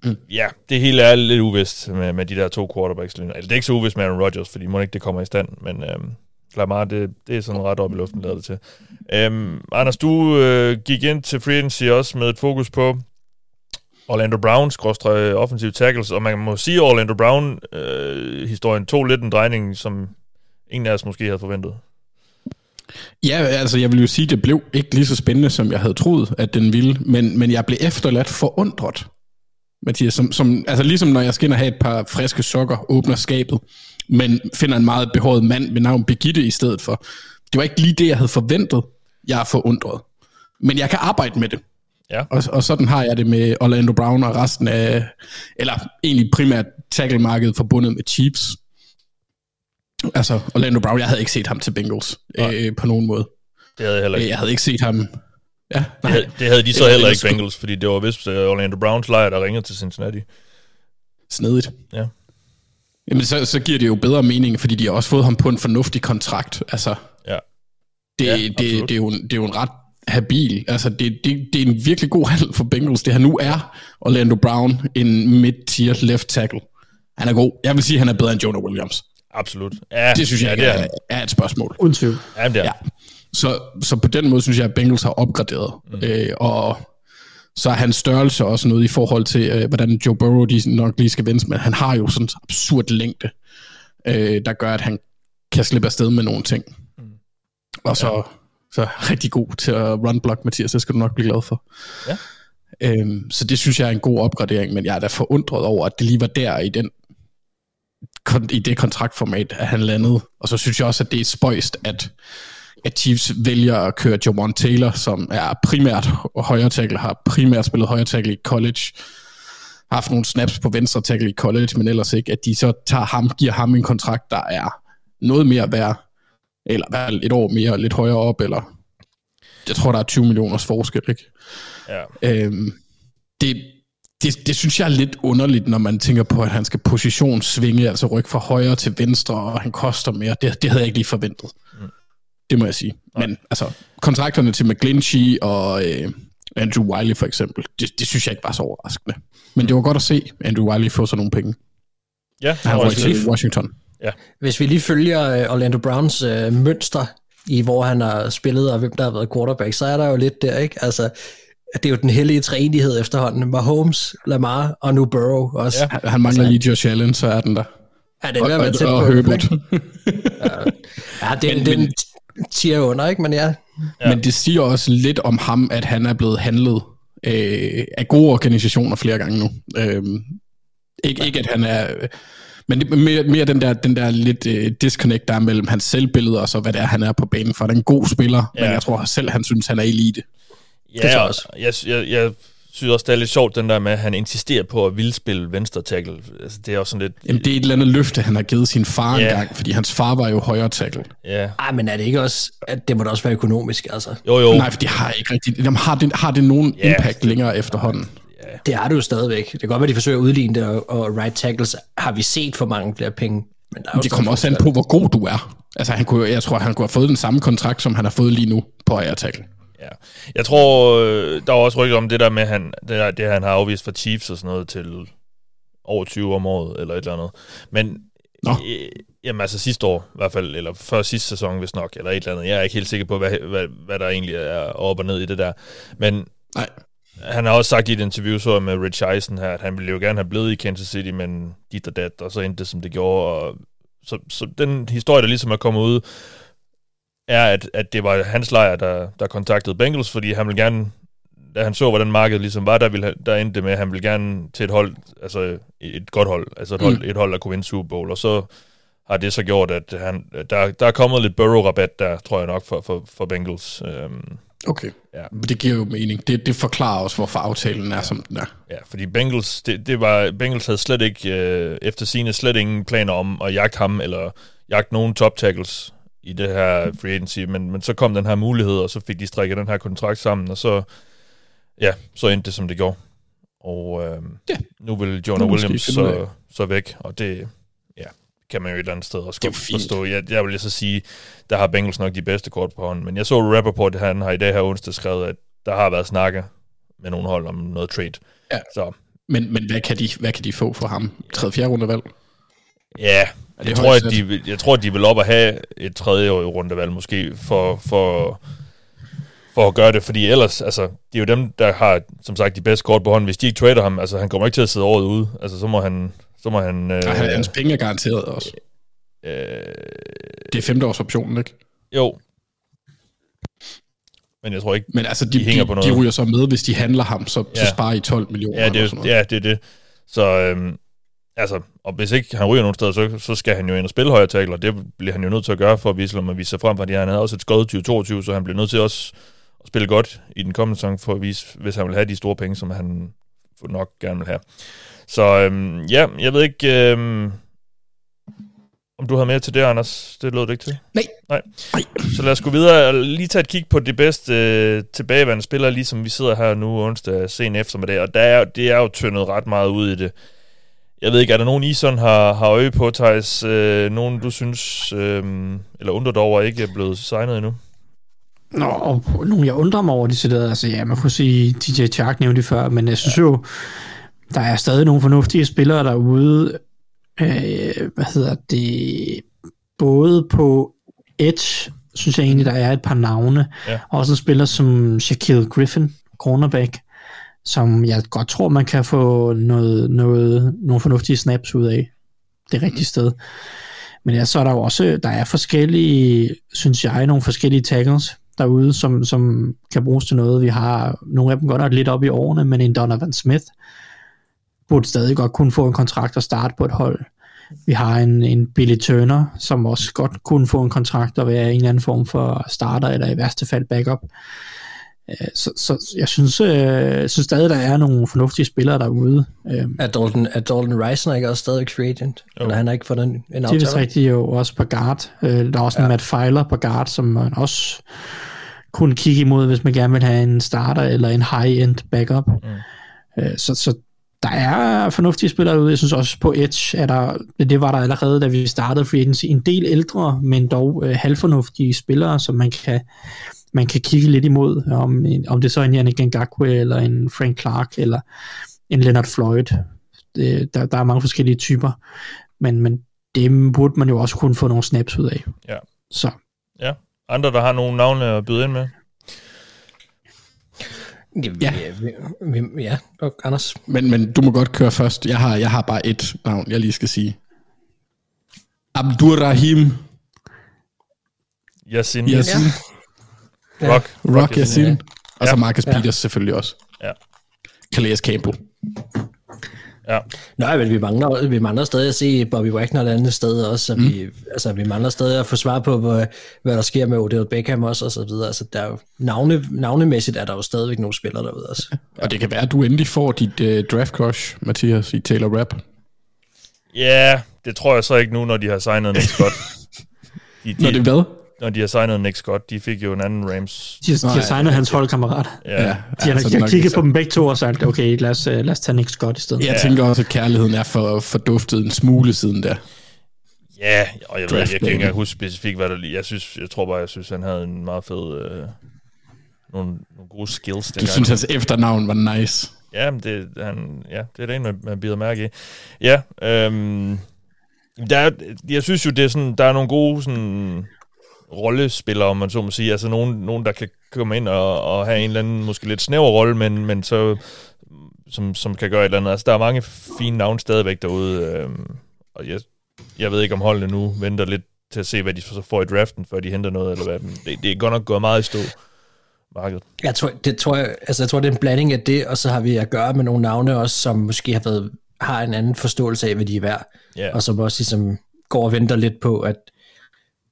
Mm. Ja, det hele er lidt uvist med, med de der to quarterbacks. Eller det er ikke så uvist med Aaron Rodgers, fordi må ikke det kommer i stand, men øhm, Lamar, det, det er sådan ret op i luften, lader det til. Øhm, Anders, du øh, gik ind til free agency også med et fokus på Orlando Browns skråstrej øh, offensive tackles, og man må sige, at Orlando Brown-historien øh, tog lidt en drejning, som ingen af os måske havde forventet. Ja, altså jeg vil jo sige, at det blev ikke lige så spændende, som jeg havde troet, at den ville, men, men jeg blev efterladt forundret, Mathias, som, som, altså ligesom når jeg skal ind og have et par friske sokker, åbner skabet, men finder en meget behåret mand ved navn Begitte i stedet for. Det var ikke lige det, jeg havde forventet. Jeg er forundret. Men jeg kan arbejde med det. Ja. Og, og sådan har jeg det med Orlando Brown og resten af, eller egentlig primært tackle-markedet forbundet med Chiefs. Altså, Orlando Brown, jeg havde ikke set ham til Bengals øh, på nogen måde. Det havde jeg heller ikke. Jeg havde ikke set ham Ja, det, havde, det havde de så heller ikke Bengals, fordi det var vist øh, Orlando Browns lejr, der ringede til Cincinnati. Snedigt. Ja. Jamen, så, så giver det jo bedre mening, fordi de har også fået ham på en fornuftig kontrakt. Altså, ja. Det, ja, det, det, er jo, det er jo en ret habil. Altså, det, det, det er en virkelig god handel for Bengals. Det her nu er Orlando Brown en mid-tier left tackle. Han er god. Jeg vil sige, at han er bedre end Jonah Williams. Absolut. Ja, det synes jeg ja, ikke det er, er et spørgsmål. Uden tvivl. Ja, det er. Ja. Så, så på den måde synes jeg, at Bengals har opgraderet. Mm. Øh, og så er hans størrelse også noget i forhold til, øh, hvordan Joe Burrow de nok lige skal vende, men han har jo sådan en absurd længde, øh, der gør, at han kan slippe afsted med nogle ting. Mm. Og så, ja. så er rigtig god til at run block, Mathias, det skal du nok blive glad for. Ja. Øhm, så det synes jeg er en god opgradering, men jeg er da forundret over, at det lige var der i den i det kontraktformat, at han landede. Og så synes jeg også, at det er spøjst, at, at Chiefs vælger at køre Jamon Taylor, som er primært højre tackle, har primært spillet højre tackle i college, har haft nogle snaps på venstre tackle i college, men ellers ikke, at de så tager ham, giver ham en kontrakt, der er noget mere værd, eller et år mere, lidt højere op, eller jeg tror, der er 20 millioners forskel, ikke? Ja. Øhm, det, det, det synes jeg er lidt underligt, når man tænker på, at han skal positionssvinge, altså rykke fra højre til venstre, og han koster mere. Det, det havde jeg ikke lige forventet. Det må jeg sige. Men altså, kontrakterne til McGlinchey og øh, Andrew Wiley for eksempel, det, det synes jeg ikke var så overraskende. Men det var godt at se Andrew Wiley få sådan nogle penge. Ja, han var i Washington. Ja. Hvis vi lige følger Orlando Browns øh, mønster i hvor han har spillet, og hvem der har været quarterback, så er der jo lidt der, ikke? Altså, det er jo den hellige træenighed efterhånden. Mahomes, Lamar og nu Burrow også. Ja, han mangler altså, lige Josh Allen, så er den der. Ja, det er ved at være tæt og, og, Herbert. ja, det, men, den tiger under, ikke? Men ja. ja. Men det siger også lidt om ham, at han er blevet handlet øh, af gode organisationer flere gange nu. Øh, ikke, ikke at han er... Men det, mere, mere den der, den der lidt uh, disconnect, der er mellem hans selvbillede og så hvad det er, han er på banen. For han er en god spiller, ja. men jeg tror selv, han synes, han er elite. Ja, det også. Jeg, jeg, jeg synes også, det er lidt sjovt, den der med, at han insisterer på at ville spille venstre tackle. Altså, det er også sådan lidt... Jamen, det er et eller andet løfte, han har givet sin far ja. engang, fordi hans far var jo højre tackle. Ja. Ej, men er det ikke også... At det må da også være økonomisk, altså? Jo, jo. Nej, for de har ikke rigtig... Jamen, har, det, har det nogen ja. impact længere efterhånden? Ja. Det er det jo stadigvæk. Det kan godt være, at de forsøger at udligne det, og, og right tackles har vi set for mange flere penge. Men der er det kommer også an på, hvor god du er. Altså, han kunne, jeg tror, han kunne have fået den samme kontrakt, som han har fået lige nu på højre tackle. Ja. Jeg tror, øh, der var også rykket om det der med, han, det, der, det han har afvist for Chiefs og sådan noget til over 20 om året, eller et eller andet. Men Nå. Øh, jamen altså sidste år i hvert fald, eller før sidste sæson hvis nok, eller et eller andet. Jeg er ikke helt sikker på, hvad, hvad, hvad der egentlig er op og ned i det der. Men Nej. han har også sagt i et interview så med Rich Eisen her, at han ville jo gerne have blevet i Kansas City, men dit og dat, og så endte det, som det gjorde. Og så, så den historie, der ligesom er kommet ud, er, at, at det var hans lejr, der, der kontaktede Bengals, fordi han ville gerne, da han så, hvordan markedet ligesom var, der, ville, der endte det med, at han ville gerne til et hold, altså et godt hold, altså et, mm. hold, et hold, der kunne vinde Super Bowl, og så har det så gjort, at han, der, der er kommet lidt Burrow-rabat der, tror jeg nok, for, for, for Bengals. Øhm, okay, ja. det giver jo mening. Det, det forklarer også, hvorfor aftalen er, som den er. Ja, fordi Bengals, det, det var, Bengals havde slet ikke, øh, efter sine slet ingen planer om at jagte ham, eller jagte nogen top tackles i det her free agency, men, men så kom den her mulighed, og så fik de strikket den her kontrakt sammen, og så, ja, så endte det, som det gjorde. Og øh, ja. nu vil Jonah Williams så, så væk, og det ja, kan man jo et eller andet sted også godt forstå. Jeg, jeg vil så sige, der har Bengals nok de bedste kort på hånden, men jeg så Rappaport, han har i dag her onsdag skrevet, at der har været snakke med nogle hold om noget trade. Ja. Så. Men, men hvad, kan de, hvad kan de få for ham? 3. 4. rundevalg? Ja, jeg tror, at de, jeg tror, at de vil op og have et tredje rundevalg måske for, for, for at gøre det, fordi ellers, altså, det er jo dem, der har, som sagt, de bedste kort på hånden. Hvis de ikke trader ham, altså, han kommer ikke til at sidde året ude. Altså, så må han... Så må han øh, ja, hans penge er garanteret også. Øh, det er femteårsoptionen, ikke? Jo. Men jeg tror ikke, Men altså, de, de, hænger de, på noget. de ryger så med, hvis de handler ham, så, ja. så sparer I 12 millioner. Ja, det, ja, det er det. Så, øhm, altså, og hvis ikke han ryger nogen steder, så, så skal han jo ind og spille højre tackle, og det bliver han jo nødt til at gøre for at vise, at vise sig frem, fordi han havde også et skåret 2022, så han bliver nødt til også at spille godt i den kommende sæson, for at vise, hvis han vil have de store penge, som han nok gerne vil have. Så øhm, ja, jeg ved ikke... Øhm, om du havde mere til det, Anders. Det lød det ikke til. Nej. Nej. Nej. Så lad os gå videre og lige tage et kig på de bedste øh, tilbageværende spillere, ligesom vi sidder her nu onsdag sen eftermiddag. Og der er, det er jo tyndet ret meget ud i det. Jeg ved ikke, er der nogen, I sådan har, har øje på, Thijs? Øh, nogen, du synes, øh, eller undrer dig over, ikke er blevet signet endnu? Nå, og nogle jeg undrer mig over, de sidder, altså ja, man kunne sige, DJ Chark nævnte det før, men jeg synes jo, der er stadig nogle fornuftige spillere derude, øh, hvad hedder det, både på Edge, synes jeg egentlig, der er et par navne, ja. også en spiller som Shaquille Griffin, cornerback, som jeg godt tror, man kan få noget, noget, nogle fornuftige snaps ud af det rigtige sted. Men ja, så er der jo også, der er forskellige, synes jeg, nogle forskellige tackles derude, som, som kan bruges til noget. Vi har nogle af dem godt nok lidt op i årene, men en Donovan Smith burde stadig godt kunne få en kontrakt og starte på et hold. Vi har en, en Billy Turner, som også godt kunne få en kontrakt og være en eller anden form for starter, eller i værste fald backup. Øh, så, så jeg synes, øh, jeg synes stadig, der er nogle fornuftige spillere derude. Øh. Er Dalton, er Dalton Reisner ikke også stadig free agent? Oh. Eller han har ikke fået en, en aftale? Det er rigtigt jo også på guard. Øh, der er også ja. en Matt Feiler på guard, som man også kunne kigge imod, hvis man gerne vil have en starter eller en high-end backup. Mm. Så, så der er fornuftige spillere ude. Jeg synes også på Edge, er der, det var der allerede, da vi startede free agency, en del ældre, men dog øh, halvfornuftige spillere, som man kan, man kan kigge lidt imod, om, om det så er en Yannick Ngakwe, eller en Frank Clark, eller en Leonard Floyd. Det, der, der er mange forskellige typer, men, men dem burde man jo også kunne få nogle snaps ud af. Ja. Så. Ja. Andre, der har nogle navne at byde ind med? Ja, ja, ja og Anders. Men, men du må godt køre først. Jeg har, jeg har bare et navn, jeg lige skal sige. Abdurrahim. Yasin. Yasin. Ja. Rock. Rock, Rock Yasin. Ja. Og så Marcus ja. Peters selvfølgelig også. Ja. Calais Campbell. Ja. Nej, men vi mangler, vi mangler stadig at se Bobby Wagner et andet sted også, så mm. vi, altså, vi mangler stadig at få svar på, hvad, hvad der sker med Odell Beckham også, og så videre. Altså, der er jo, navne, navnemæssigt er der jo stadigvæk nogle spillere derude også. Ja. Og det kan være, at du endelig får dit uh, draft crush, Mathias, i Taylor Rapp. Ja, det tror jeg så ikke nu, når de har signet Nick Scott. De, de, når det hvad? Når de har signet Nick Scott. De fik jo en anden Rams. De, de har signet hans holdkammerat. Ja. ja. De har, altså, de har kigget på dem begge to og sagt, okay, lad os, uh, lad os tage Nick Scott i stedet. Jeg ja. tænker også, at kærligheden er for, forduftet en smule siden der. Ja, og jeg, ved, jeg kan ikke engang huske specifikt, hvad der lige... Jeg, synes, jeg tror bare, jeg synes, han havde en meget fed... Øh, nogle, nogle gode skills. Du synes, hans efternavn var nice. Ja, men det, han, ja, det er det, man, man bider mærke i. Ja, øhm, der er, jeg synes jo, det er sådan, der er nogle gode sådan, rollespillere, om man så må sige. Altså nogen, nogen der kan komme ind og, og have en eller anden, måske lidt snæver rolle, men, men så, som, som kan gøre et eller andet. Altså der er mange fine navne stadigvæk derude, øhm, og jeg, jeg ved ikke, om holdene nu venter lidt til at se, hvad de så får i draften, før de henter noget, eller hvad. Det, det er godt nok gået meget i stå markedet. Jeg tror, det tror jeg, altså jeg tror, det er en blanding af det, og så har vi at gøre med nogle navne også, som måske har, været, har en anden forståelse af, hvad de er værd, yeah. og som også ligesom går og venter lidt på, at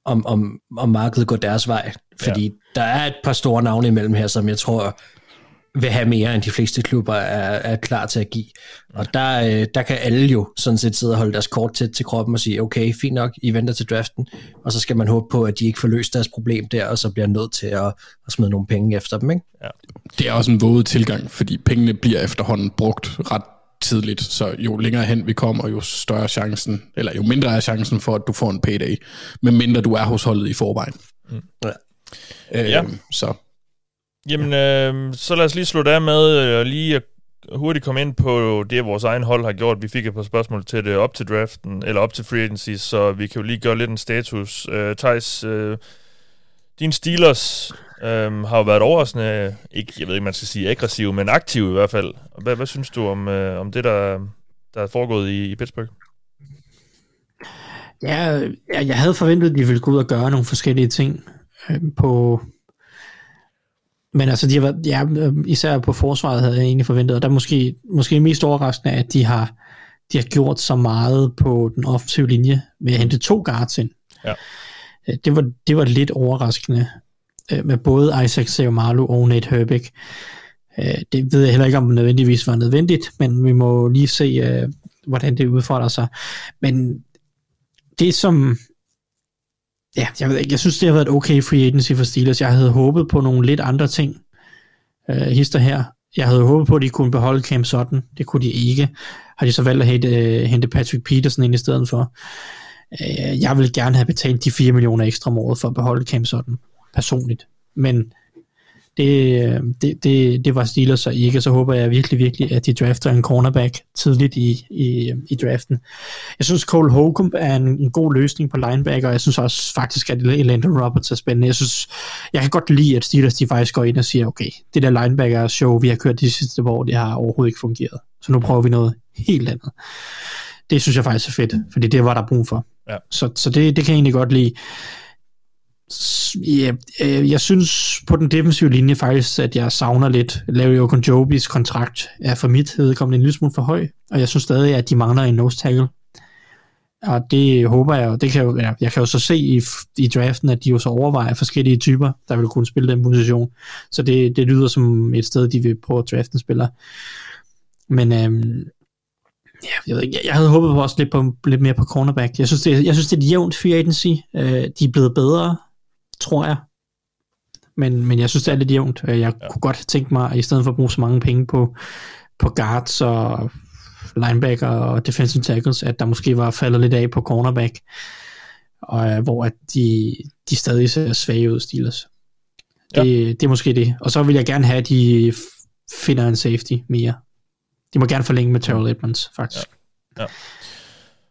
om, om, om markedet går deres vej. Fordi ja. der er et par store navne imellem her, som jeg tror vil have mere, end de fleste klubber er, er klar til at give. Og der, øh, der kan alle jo sådan set sidde og holde deres kort tæt til kroppen og sige, okay, fint nok, I venter til draften, og så skal man håbe på, at de ikke får løst deres problem der, og så bliver nødt til at, at smide nogle penge efter dem. Ikke? Ja. Det er også en våget tilgang, fordi pengene bliver efterhånden brugt ret tidligt, så jo længere hen vi kommer, jo større chancen, eller jo mindre er chancen for, at du får en payday, men mindre du er hos holdet i forvejen. Mm. Ja. Øh, ja. Så. Jamen, øh, så lad os lige slutte af med øh, lige at hurtigt komme ind på det, vores egen hold har gjort. Vi fik et par spørgsmål til det op til draften, eller op til free agency, så vi kan jo lige gøre lidt en status. Øh, Thijs, øh, din Steelers øhm, har jo været overraskende, ikke, jeg ved ikke, man skal sige aggressiv, men aktiv i hvert fald. Hvad, hvad synes du om, øh, om det, der, der er foregået i, i Pittsburgh? Ja, jeg havde forventet, at de ville gå ud og gøre nogle forskellige ting øh, på... Men altså, de har været, ja, især på forsvaret havde jeg egentlig forventet, og der er måske, måske mest overraskende, at de har, de har gjort så meget på den offensive linje ved at hente to guards ind. Ja. Øh, det var, det var lidt overraskende øh, med både Isaac Seomalu og Nate Herbig. Øh, det ved jeg heller ikke, om det nødvendigvis var nødvendigt, men vi må lige se, hvordan det udfordrer sig. Men det som... Ja, jeg, ved ikke, jeg synes, det har været et okay free agency for Steelers. Jeg havde håbet på nogle lidt andre ting. Øh, hister her. Jeg havde håbet på, at de kunne beholde Cam Sutton. Det kunne de ikke. Har de så valgt at hente, uh, hente Patrick Peterson ind i stedet for. Øh, jeg vil gerne have betalt de 4 millioner ekstra om året for at beholde Cam Sutton. Personligt. Men det, øh, det, det, det var Steelers så ikke, så håber jeg virkelig, virkelig, at de drafter en cornerback tidligt i, i, i draften. Jeg synes, Cole Holcomb er en, en god løsning på linebacker, og jeg synes også faktisk, at Landon Roberts er spændende. Jeg synes, jeg kan godt lide, at Steelers de faktisk går ind og siger, okay, det der linebacker-show, vi har kørt de sidste år, det har overhovedet ikke fungeret. Så nu prøver vi noget helt andet. Det synes jeg faktisk er fedt, fordi det var der brug for. Ja. Så, så det, det kan jeg egentlig godt lide ja, øh, jeg synes på den defensive linje faktisk, at jeg savner lidt. Larry Ogunjobis kontrakt er for mit vedkommende en lille smule for høj, og jeg synes stadig, at de mangler en nose tackle. Og det håber jeg, og det kan jo, ja, jeg kan jo så se i, i draften, at de jo så overvejer forskellige typer, der vil kunne spille den position. Så det, det lyder som et sted, de vil prøve at drafte en spiller. Men øhm, ja, jeg, ved ikke, jeg havde håbet på også lidt, på, lidt mere på cornerback. Jeg synes, det, jeg synes, det er et jævnt free agency. Øh, de er blevet bedre tror jeg. Men, men jeg synes, det er lidt jævnt. Jeg ja. kunne godt tænke mig, at i stedet for at bruge så mange penge på, på guards og linebacker og defensive tackles, at der måske var faldet lidt af på cornerback, og, øh, hvor at de, de stadig ser svage ud, Steelers. Det, ja. det er måske det. Og så vil jeg gerne have, at de finder en safety mere. De må gerne forlænge med Terrell Edmonds, faktisk. Ja. ja.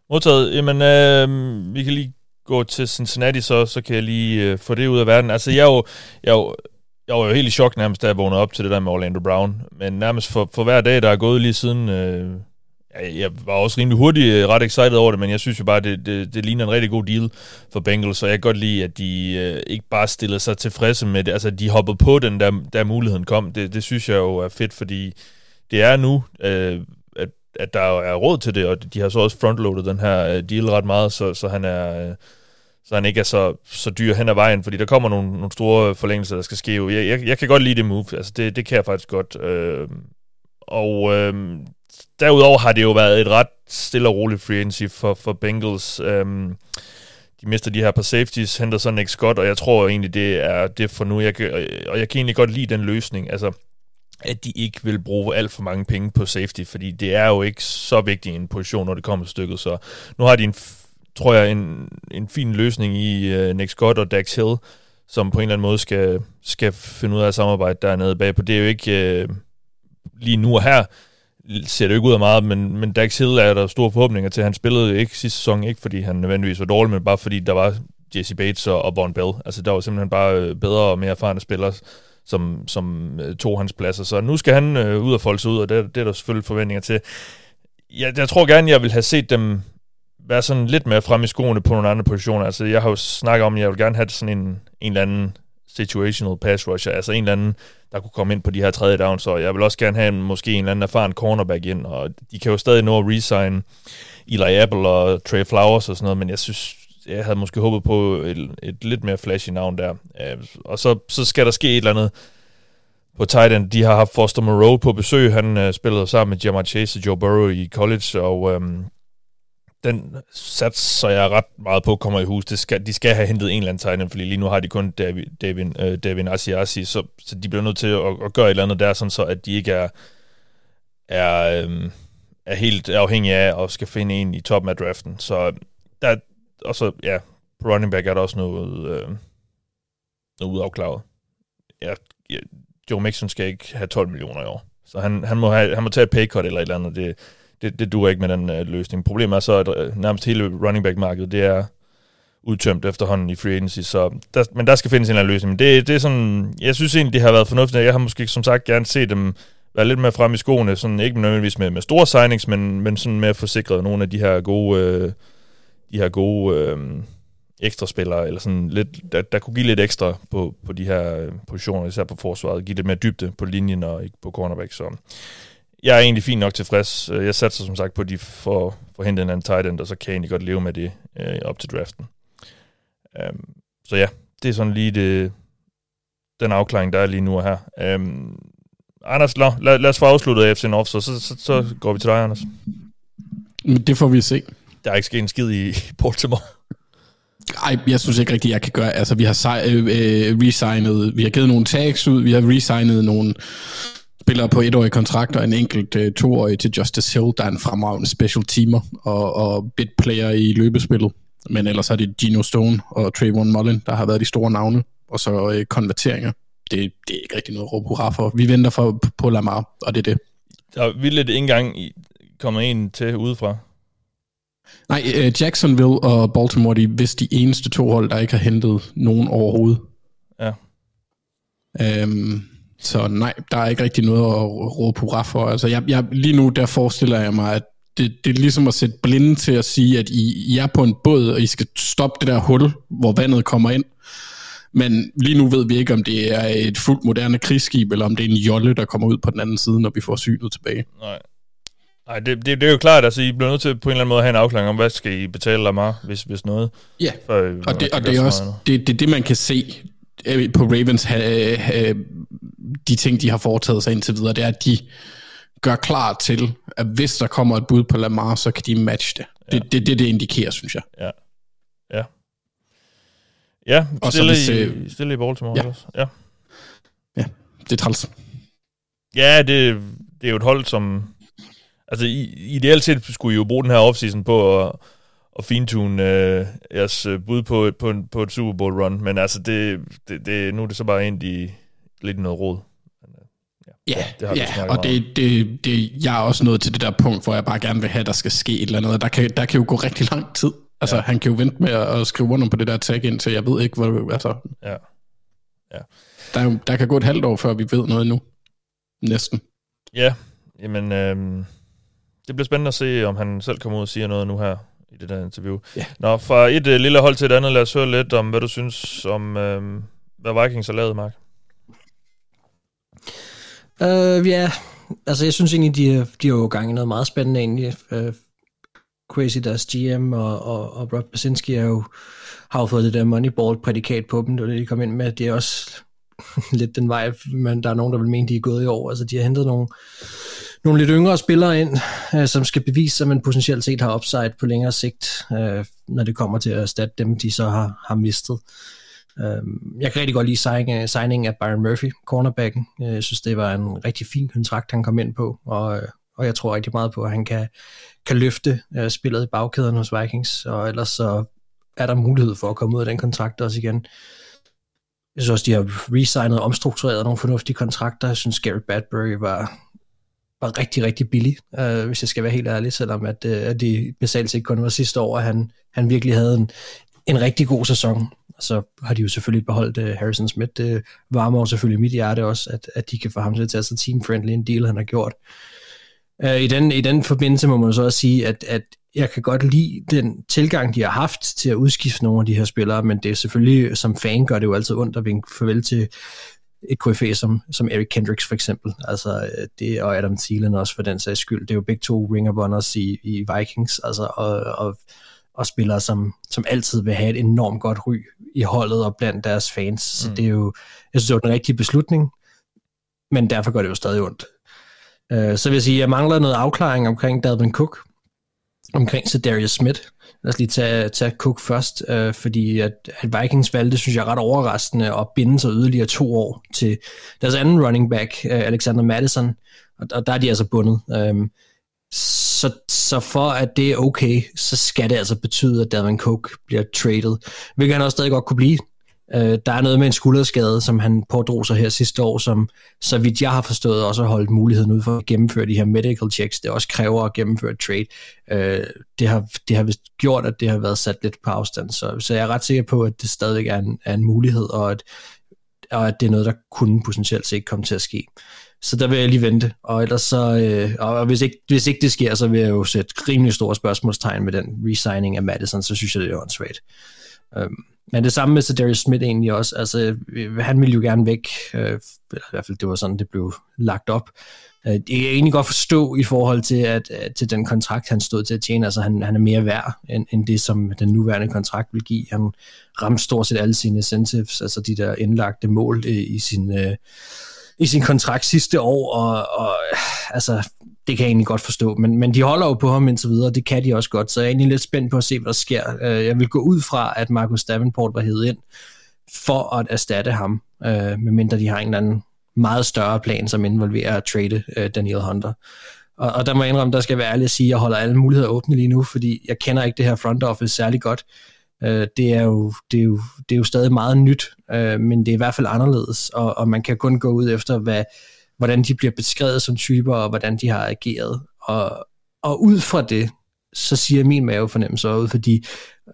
Modtaget. Jamen, øh, vi kan lige gå til Cincinnati, så, så kan jeg lige øh, få det ud af verden. Altså, jeg er jo, jeg er jo, jeg var jo helt i chok nærmest, da jeg vågnede op til det der med Orlando Brown. Men nærmest for, for hver dag, der er gået lige siden... Øh, jeg var også rimelig hurtigt øh, ret excited over det, men jeg synes jo bare, det, det, det ligner en rigtig god deal for Bengals, og jeg kan godt lide, at de øh, ikke bare stillede sig tilfredse med det, altså de hoppede på den, der, der muligheden kom. Det, det synes jeg jo er fedt, fordi det er nu, øh, at, at der er råd til det, og de har så også frontloadet den her øh, deal ret meget, så, så han er... Øh, så han ikke er så, så dyr hen ad vejen, fordi der kommer nogle, nogle store forlængelser, der skal ske. Jeg, jeg, jeg kan godt lide det move, altså det, det kan jeg faktisk godt. Øh, og øh, derudover har det jo været et ret stille og roligt free agency for, for Bengals. Øh, de mister de her par safeties, henter sådan ikke Scott, og jeg tror egentlig, det er det for nu. Jeg, og jeg kan egentlig godt lide den løsning, altså at de ikke vil bruge alt for mange penge på safety, fordi det er jo ikke så vigtig en position, når det kommer til stykket. Så nu har de en tror jeg, en, en fin løsning i uh, Nick Scott og Dax Hill, som på en eller anden måde skal, skal finde ud af at samarbejde dernede bagpå. Det er jo ikke uh, lige nu og her, ser det jo ikke ud af meget, men, men Dax Hill er der store forhåbninger til. Han spillede ikke sidste sæson, ikke fordi han nødvendigvis var dårlig, men bare fordi der var Jesse Bates og, og Von Bell. Altså der var simpelthen bare øh, bedre og mere erfarne spillere, som, som øh, tog hans plads. Så nu skal han øh, ud og folde sig ud, og det, det er der selvfølgelig forventninger til. Jeg, jeg tror gerne, jeg vil have set dem være sådan lidt mere frem i skoene på nogle andre positioner. Altså, jeg har jo snakket om, at jeg vil gerne have sådan en, en eller anden situational pass rusher, altså en eller anden, der kunne komme ind på de her tredje downs, så jeg vil også gerne have en, måske en eller anden erfaren cornerback ind, og de kan jo stadig nå at resign Eli Apple og Trey Flowers og sådan noget, men jeg synes, jeg havde måske håbet på et, et lidt mere flashy navn der. Øh, og så, så skal der ske et eller andet på Titan. De har haft Foster Moreau på besøg. Han øh, spillede sammen med Jamar Chase og Joe Burrow i college, og øh, den så jeg ret meget på kommer i hus. Det skal, de skal have hentet en eller anden Titan, fordi lige nu har de kun David, David, uh, øh, David Asiasi, så, så de bliver nødt til at, at gøre et eller andet der, sådan så at de ikke er, er, øh, er helt afhængige af at skal finde en i toppen af draften. Så der, og så, ja, på running back er der også noget, øh, noget udafklaret. Ja, ja, Joe Mixon skal ikke have 12 millioner i år. Så han, han, må, have, han må tage et pay cut eller et eller andet. Det, det, det duer ikke med den øh, løsning. Problemet er så, at øh, nærmest hele running back-markedet, det er udtømt efterhånden i free agency, så der, men der skal findes en eller anden løsning. Men det, det er sådan, jeg synes egentlig, det har været fornuftigt. Jeg har måske som sagt gerne set dem være lidt mere frem i skoene, sådan ikke nødvendigvis med, med store signings, men, men sådan med at få sikret nogle af de her gode, øh, de her gode øh, ekstra spillere, eller sådan lidt, der, der kunne give lidt ekstra på, på de her øh, positioner, især på forsvaret, give lidt mere dybde på linjen og ikke på cornerback, så jeg er egentlig fint nok tilfreds. Øh, jeg satser som sagt på, at de får, får hentet en anden tight end, og så kan jeg egentlig godt leve med det øh, op til draften. Um, så ja, det er sådan lige det, den afklaring, der er lige nu og her. Um, Anders, lad, lad, lad os få afsluttet FC North, så, så, så, så går vi til dig, Anders. Det får vi se. Der er ikke sket en skid i Baltimore. Ej, jeg synes ikke rigtigt, jeg kan gøre. Altså, vi har øh, øh, resignet, vi har givet nogle tags ud, vi har resignet nogle spillere på etårige kontrakter, en enkelt øh, toårig til Justice Hill, der er en fremragende special teamer og, og bit player i løbespillet. Men ellers er det Gino Stone og Trayvon Mullen, der har været de store navne, og så øh, konverteringer. Det, det er ikke rigtig noget at råbe hurra for. Vi venter for, på Lamar, og det er det. Der vil lidt ikke engang kommer en til udefra. Nej, uh, Jacksonville og Baltimore, de er vist de eneste to hold, der ikke har hentet nogen overhovedet. Ja. Um, så nej, der er ikke rigtig noget at råbe hurra for. Altså, jeg, jeg, lige nu, der forestiller jeg mig, at det, det er ligesom at sætte blinde til at sige, at I, I er på en båd, og I skal stoppe det der hul, hvor vandet kommer ind. Men lige nu ved vi ikke, om det er et fuldt moderne krigsskib, eller om det er en jolle, der kommer ud på den anden side, når vi får synet tilbage. Nej. Nej, det, det, det er jo klart, altså I bliver nødt til på en eller anden måde at have en afklaring om, hvad skal I betale Lamar, hvis, hvis noget. Ja, for, og, det, og det er også det, det, det, man kan se øh, på Ravens, ha, de ting, de har foretaget sig indtil videre, det er, at de gør klar til, at hvis der kommer et bud på Lamar, så kan de matche det. Ja. Det, det, det, det indikerer, synes jeg. Ja. Ja. Ja, stille, så hvis, i, stille i Baltimore ja. også. Ja. Ja, det er træls. Ja, det, det er jo et hold, som... Altså, ideelt set skulle I jo bruge den her offseason på at, at fintune øh, jeres øh, bud på, på, på et Super Bowl run, men altså, det, det, det, nu er det så bare ind i lidt noget råd. Ja, det har ja og det, det, det, jeg er også nået til det der punkt, hvor jeg bare gerne vil have, at der skal ske et eller andet. Der kan, der kan jo gå rigtig lang tid. Altså, ja. han kan jo vente med at, at skrive under på det der tag ind til, jeg ved ikke, hvor... Altså, ja. ja. Der, der kan gå et halvt år, før vi ved noget nu. Næsten. Ja, jamen... Øh, det bliver spændende at se, om han selv kommer ud og siger noget nu her i det der interview. Ja. Nå, fra et uh, lille hold til et andet, lad os høre lidt om, hvad du synes om, øh, hvad Vikings har lavet, Mark. Uh, ja, altså jeg synes egentlig, de, de er jo gang i noget meget spændende egentlig. Uh, Crazy, deres GM, og, og, og Rob Basinski er jo, har jo fået det der Moneyball-prædikat på dem, det var det, de kom ind med. Det er også lidt den vej, men der er nogen, der vil mene, de er gået i år. Altså, de har hentet nogle, nogle lidt yngre spillere ind, øh, som skal bevise, at man potentielt set har upside på længere sigt, øh, når det kommer til at erstatte dem, de så har, har mistet. Øh, jeg kan rigtig godt lide signing, signing af Byron Murphy, cornerbacken. Øh, jeg synes, det var en rigtig fin kontrakt, han kom ind på, og, øh, og jeg tror rigtig meget på, at han kan, kan løfte uh, spillet i bagkæden hos Vikings, og ellers så er der mulighed for at komme ud af den kontrakt også igen. Jeg synes også, de har resignet og omstruktureret nogle fornuftige kontrakter. Jeg synes, Gary Badbury var, var rigtig, rigtig billig, øh, hvis jeg skal være helt ærlig, selvom at, øh, at det basalt set kun var sidste år, at han, han virkelig havde en, en rigtig god sæson så har de jo selvfølgelig beholdt øh, Harrison Smith. Det varmer jo selvfølgelig mit hjerte også, at, at de kan få ham til at tage så team-friendly en deal, han har gjort. Øh, i, den, I den forbindelse må man så også sige, at, at jeg kan godt lide den tilgang, de har haft til at udskifte nogle af de her spillere, men det er selvfølgelig, som fan gør det jo altid ondt at vinke farvel til et KFA som, som Eric Kendricks for eksempel, altså øh, det, og Adam Thielen også for den sags skyld, det er jo begge to ringer i, i Vikings, altså, og, og og spillere, som, som altid vil have et enormt godt ry i holdet og blandt deres fans. Så mm. det er jo, jeg synes, det var den rigtige beslutning, men derfor gør det jo stadig ondt. Uh, så vil jeg sige, jeg mangler noget afklaring omkring Dalvin Cook, omkring Darius Smith. Lad os lige tage, tage Cook først, øh, fordi at, at Vikings valgte, synes jeg, er ret overraskende at binde sig yderligere to år til deres anden running back, øh, Alexander Madison, og, og der er de altså bundet. Øh, så, så for at det er okay, så skal det altså betyde, at Dalvin Cook bliver traded, hvilket han også stadig godt kunne blive. Øh, der er noget med en skulderskade, som han pådrog sig her sidste år, som så vidt jeg har forstået også har holdt muligheden ud for at gennemføre de her medical checks. Det også kræver at gennemføre et trade. Øh, det, har, det har vist gjort, at det har været sat lidt på afstand, så, så jeg er ret sikker på, at det stadigvæk er en, er en mulighed, og at, og at det er noget, der kunne potentielt set komme til at ske. Så der vil jeg lige vente. Og ellers så, øh, og hvis ikke, hvis ikke det sker, så vil jeg jo sætte rimelig store spørgsmålstegn med den resigning af Madison, så synes jeg, det er åndssvagt. Um, men det samme med Darius Smith egentlig også. Altså, øh, han ville jo gerne væk. Øh, I hvert fald, det var sådan, det blev lagt op. Øh, det kan jeg egentlig godt forstå i forhold til, at, øh, til den kontrakt, han stod til at tjene. Altså, han, han er mere værd, end, end det, som den nuværende kontrakt vil give. Han ramte stort set alle sine incentives, altså de der indlagte mål i, i sin... Øh, i sin kontrakt sidste år, og, og altså, det kan jeg egentlig godt forstå, men, men de holder jo på ham indtil videre, det kan de også godt, så jeg er egentlig lidt spændt på at se, hvad der sker. Øh, jeg vil gå ud fra, at Marcus Davenport var hævet ind for at erstatte ham, øh, medmindre de har en eller anden meget større plan, som involverer at trade øh, Daniel Hunter. Og, og der må jeg indrømme, der skal være ærlig at sige, at jeg holder alle muligheder åbne lige nu, fordi jeg kender ikke det her front office særlig godt. Øh, det, er jo, det, er jo, det er jo stadig meget nyt, øh, men det er i hvert fald anderledes, og, og man kan kun gå ud efter, hvad, hvordan de bliver beskrevet som typer, og hvordan de har ageret. Og, og ud fra det, så siger min mavefornemmelse ud for de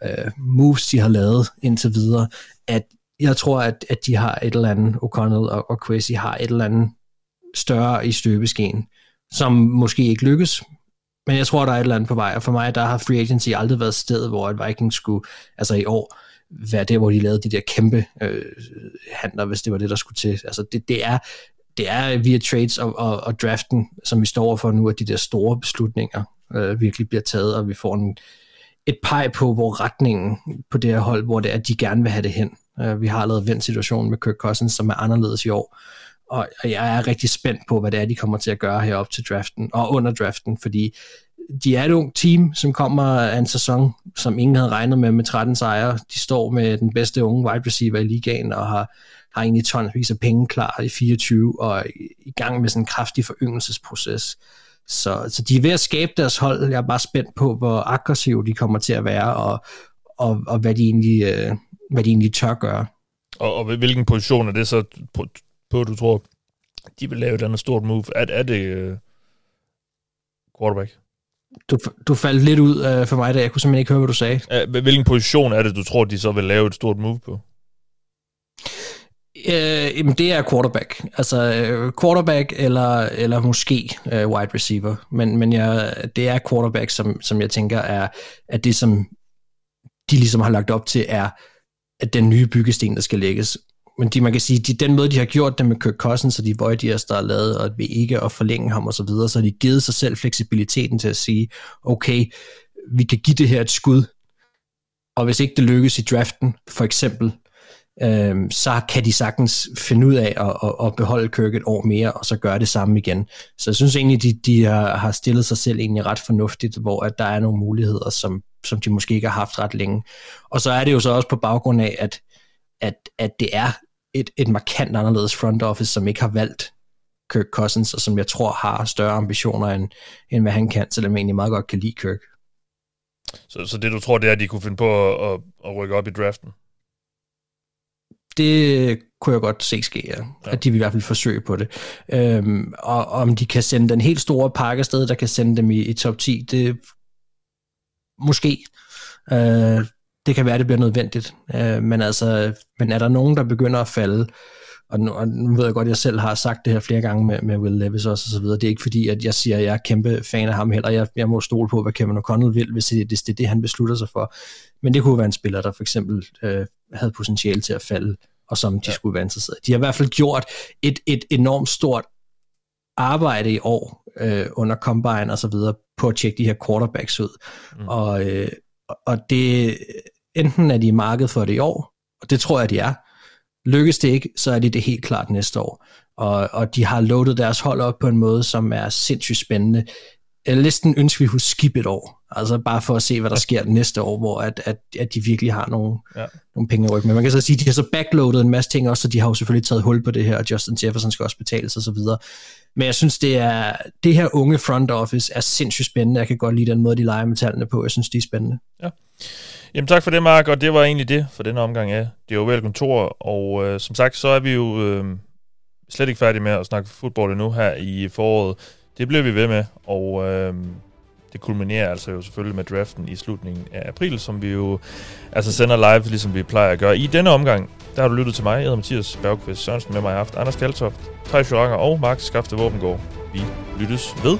øh, moves, de har lavet indtil videre, at jeg tror, at, at de har et eller andet, O'Connell og, og Quasi har et eller andet større i støbeskeen, som måske ikke lykkes, men jeg tror, der er et eller andet på vej, og for mig, der har free agency aldrig været et sted, hvor et Vikings skulle, altså i år, være der, hvor de lavede de der kæmpe øh, handler, hvis det var det, der skulle til. Altså det, det er det er via trades og, og, og draften, som vi står for nu, at de der store beslutninger øh, virkelig bliver taget, og vi får en, et peg på, hvor retningen på det her hold, hvor det er, at de gerne vil have det hen. Øh, vi har allerede vendt situationen med Kirk Cousins, som er anderledes i år, og jeg er rigtig spændt på, hvad det er, de kommer til at gøre herop til draften og under draften, fordi de er et ungt team, som kommer af en sæson, som ingen havde regnet med med 13 sejre. De står med den bedste unge wide receiver i ligaen og har, har egentlig tonsvis af penge klar i 24 og i gang med sådan en kraftig foryngelsesproces. Så, så de er ved at skabe deres hold. Jeg er bare spændt på, hvor aggressive de kommer til at være, og, og, og hvad, de egentlig, øh, hvad de egentlig tør gøre. Og, og hvilken position er det så på, på du tror, de vil lave et andet stort move? Er, er det uh, quarterback? Du, du faldt lidt ud uh, for mig, da jeg kunne simpelthen ikke høre, hvad du sagde. Hvilken position er det, du tror, de så vil lave et stort move på? Øh, jamen det er quarterback. Altså øh, quarterback eller, eller måske øh, wide receiver. Men, men jeg, det er quarterback, som, som jeg tænker er, at det, som de ligesom har lagt op til, er at den nye byggesten, der skal lægges. Men de, man kan sige, de, den måde, de har gjort det med Kirk Cousins og de Voidiers, der er lavet, og vi ikke at forlænge ham og så videre, så har de givet sig selv fleksibiliteten til at sige, okay, vi kan give det her et skud, og hvis ikke det lykkes i draften, for eksempel, øh, så kan de sagtens finde ud af at, at, at beholde Kirk et år mere, og så gøre det samme igen. Så jeg synes egentlig, de, de har, har stillet sig selv egentlig ret fornuftigt, hvor at der er nogle muligheder, som, som de måske ikke har haft ret længe. Og så er det jo så også på baggrund af, at, at, at det er et, et markant anderledes front office, som ikke har valgt Kirk Cousins, og som jeg tror har større ambitioner, end, end hvad han kan, selvom jeg egentlig meget godt kan lide Kirk. Så, så det du tror, det er, at de kunne finde på at, at, at rykke op i draften? Det kunne jeg godt se ske, ja. ja. At de vil i hvert fald forsøge på det. Øhm, og om de kan sende den helt store pakke afsted, der kan sende dem i, i top 10, det måske. Øh, det kan være, det bliver nødvendigt. Øh, men altså, men er der nogen, der begynder at falde, og nu, og nu ved jeg godt, at jeg selv har sagt det her flere gange med, med Will Levis også, og så videre. Det er ikke fordi, at jeg siger, at jeg er kæmpe fan af ham heller. Jeg, jeg må stole på, hvad Kevin O'Connell vil, hvis det, det er det, han beslutter sig for. Men det kunne være en spiller, der for eksempel øh, havde potentiale til at falde, og som de ja. skulle være interesseret De har i hvert fald gjort et, et enormt stort arbejde i år øh, under Combine og så videre på at tjekke de her quarterbacks ud. Mm. Og, øh, og det, enten er de i markedet for det i år, og det tror jeg, de er. Lykkes det ikke, så er de det helt klart næste år. Og, og de har loadet deres hold op på en måde, som er sindssygt spændende. Næsten ønsker, vi kunne skip et år. Altså bare for at se, hvad der sker næste år, hvor at, at, at de virkelig har nogle, ja. nogle penge i ryggen. Men man kan så sige, at de har så backloadet en masse ting også, så de har jo selvfølgelig taget hul på det her, og Justin Jefferson skal også betales så videre. Men jeg synes, det er det her unge front office er sindssygt spændende. Jeg kan godt lide den måde, de leger med tallene på. Jeg synes, de er spændende. Ja. Jamen tak for det, Mark, og det var egentlig det for denne omgang af Det er jo kontor, og øh, som sagt, så er vi jo øh, slet ikke færdige med at snakke fodbold endnu her i foråret. Det bliver vi ved med, og øh, det kulminerer altså jo selvfølgelig med draften i slutningen af april, som vi jo altså sender live, ligesom vi plejer at gøre. I denne omgang, der har du lyttet til mig, jeg hedder Mathias Bergqvist Sørensen, med mig i aften, Anders Kaltoft, Thijs Joranger og Mark Skafte Våbengård. Vi lyttes ved.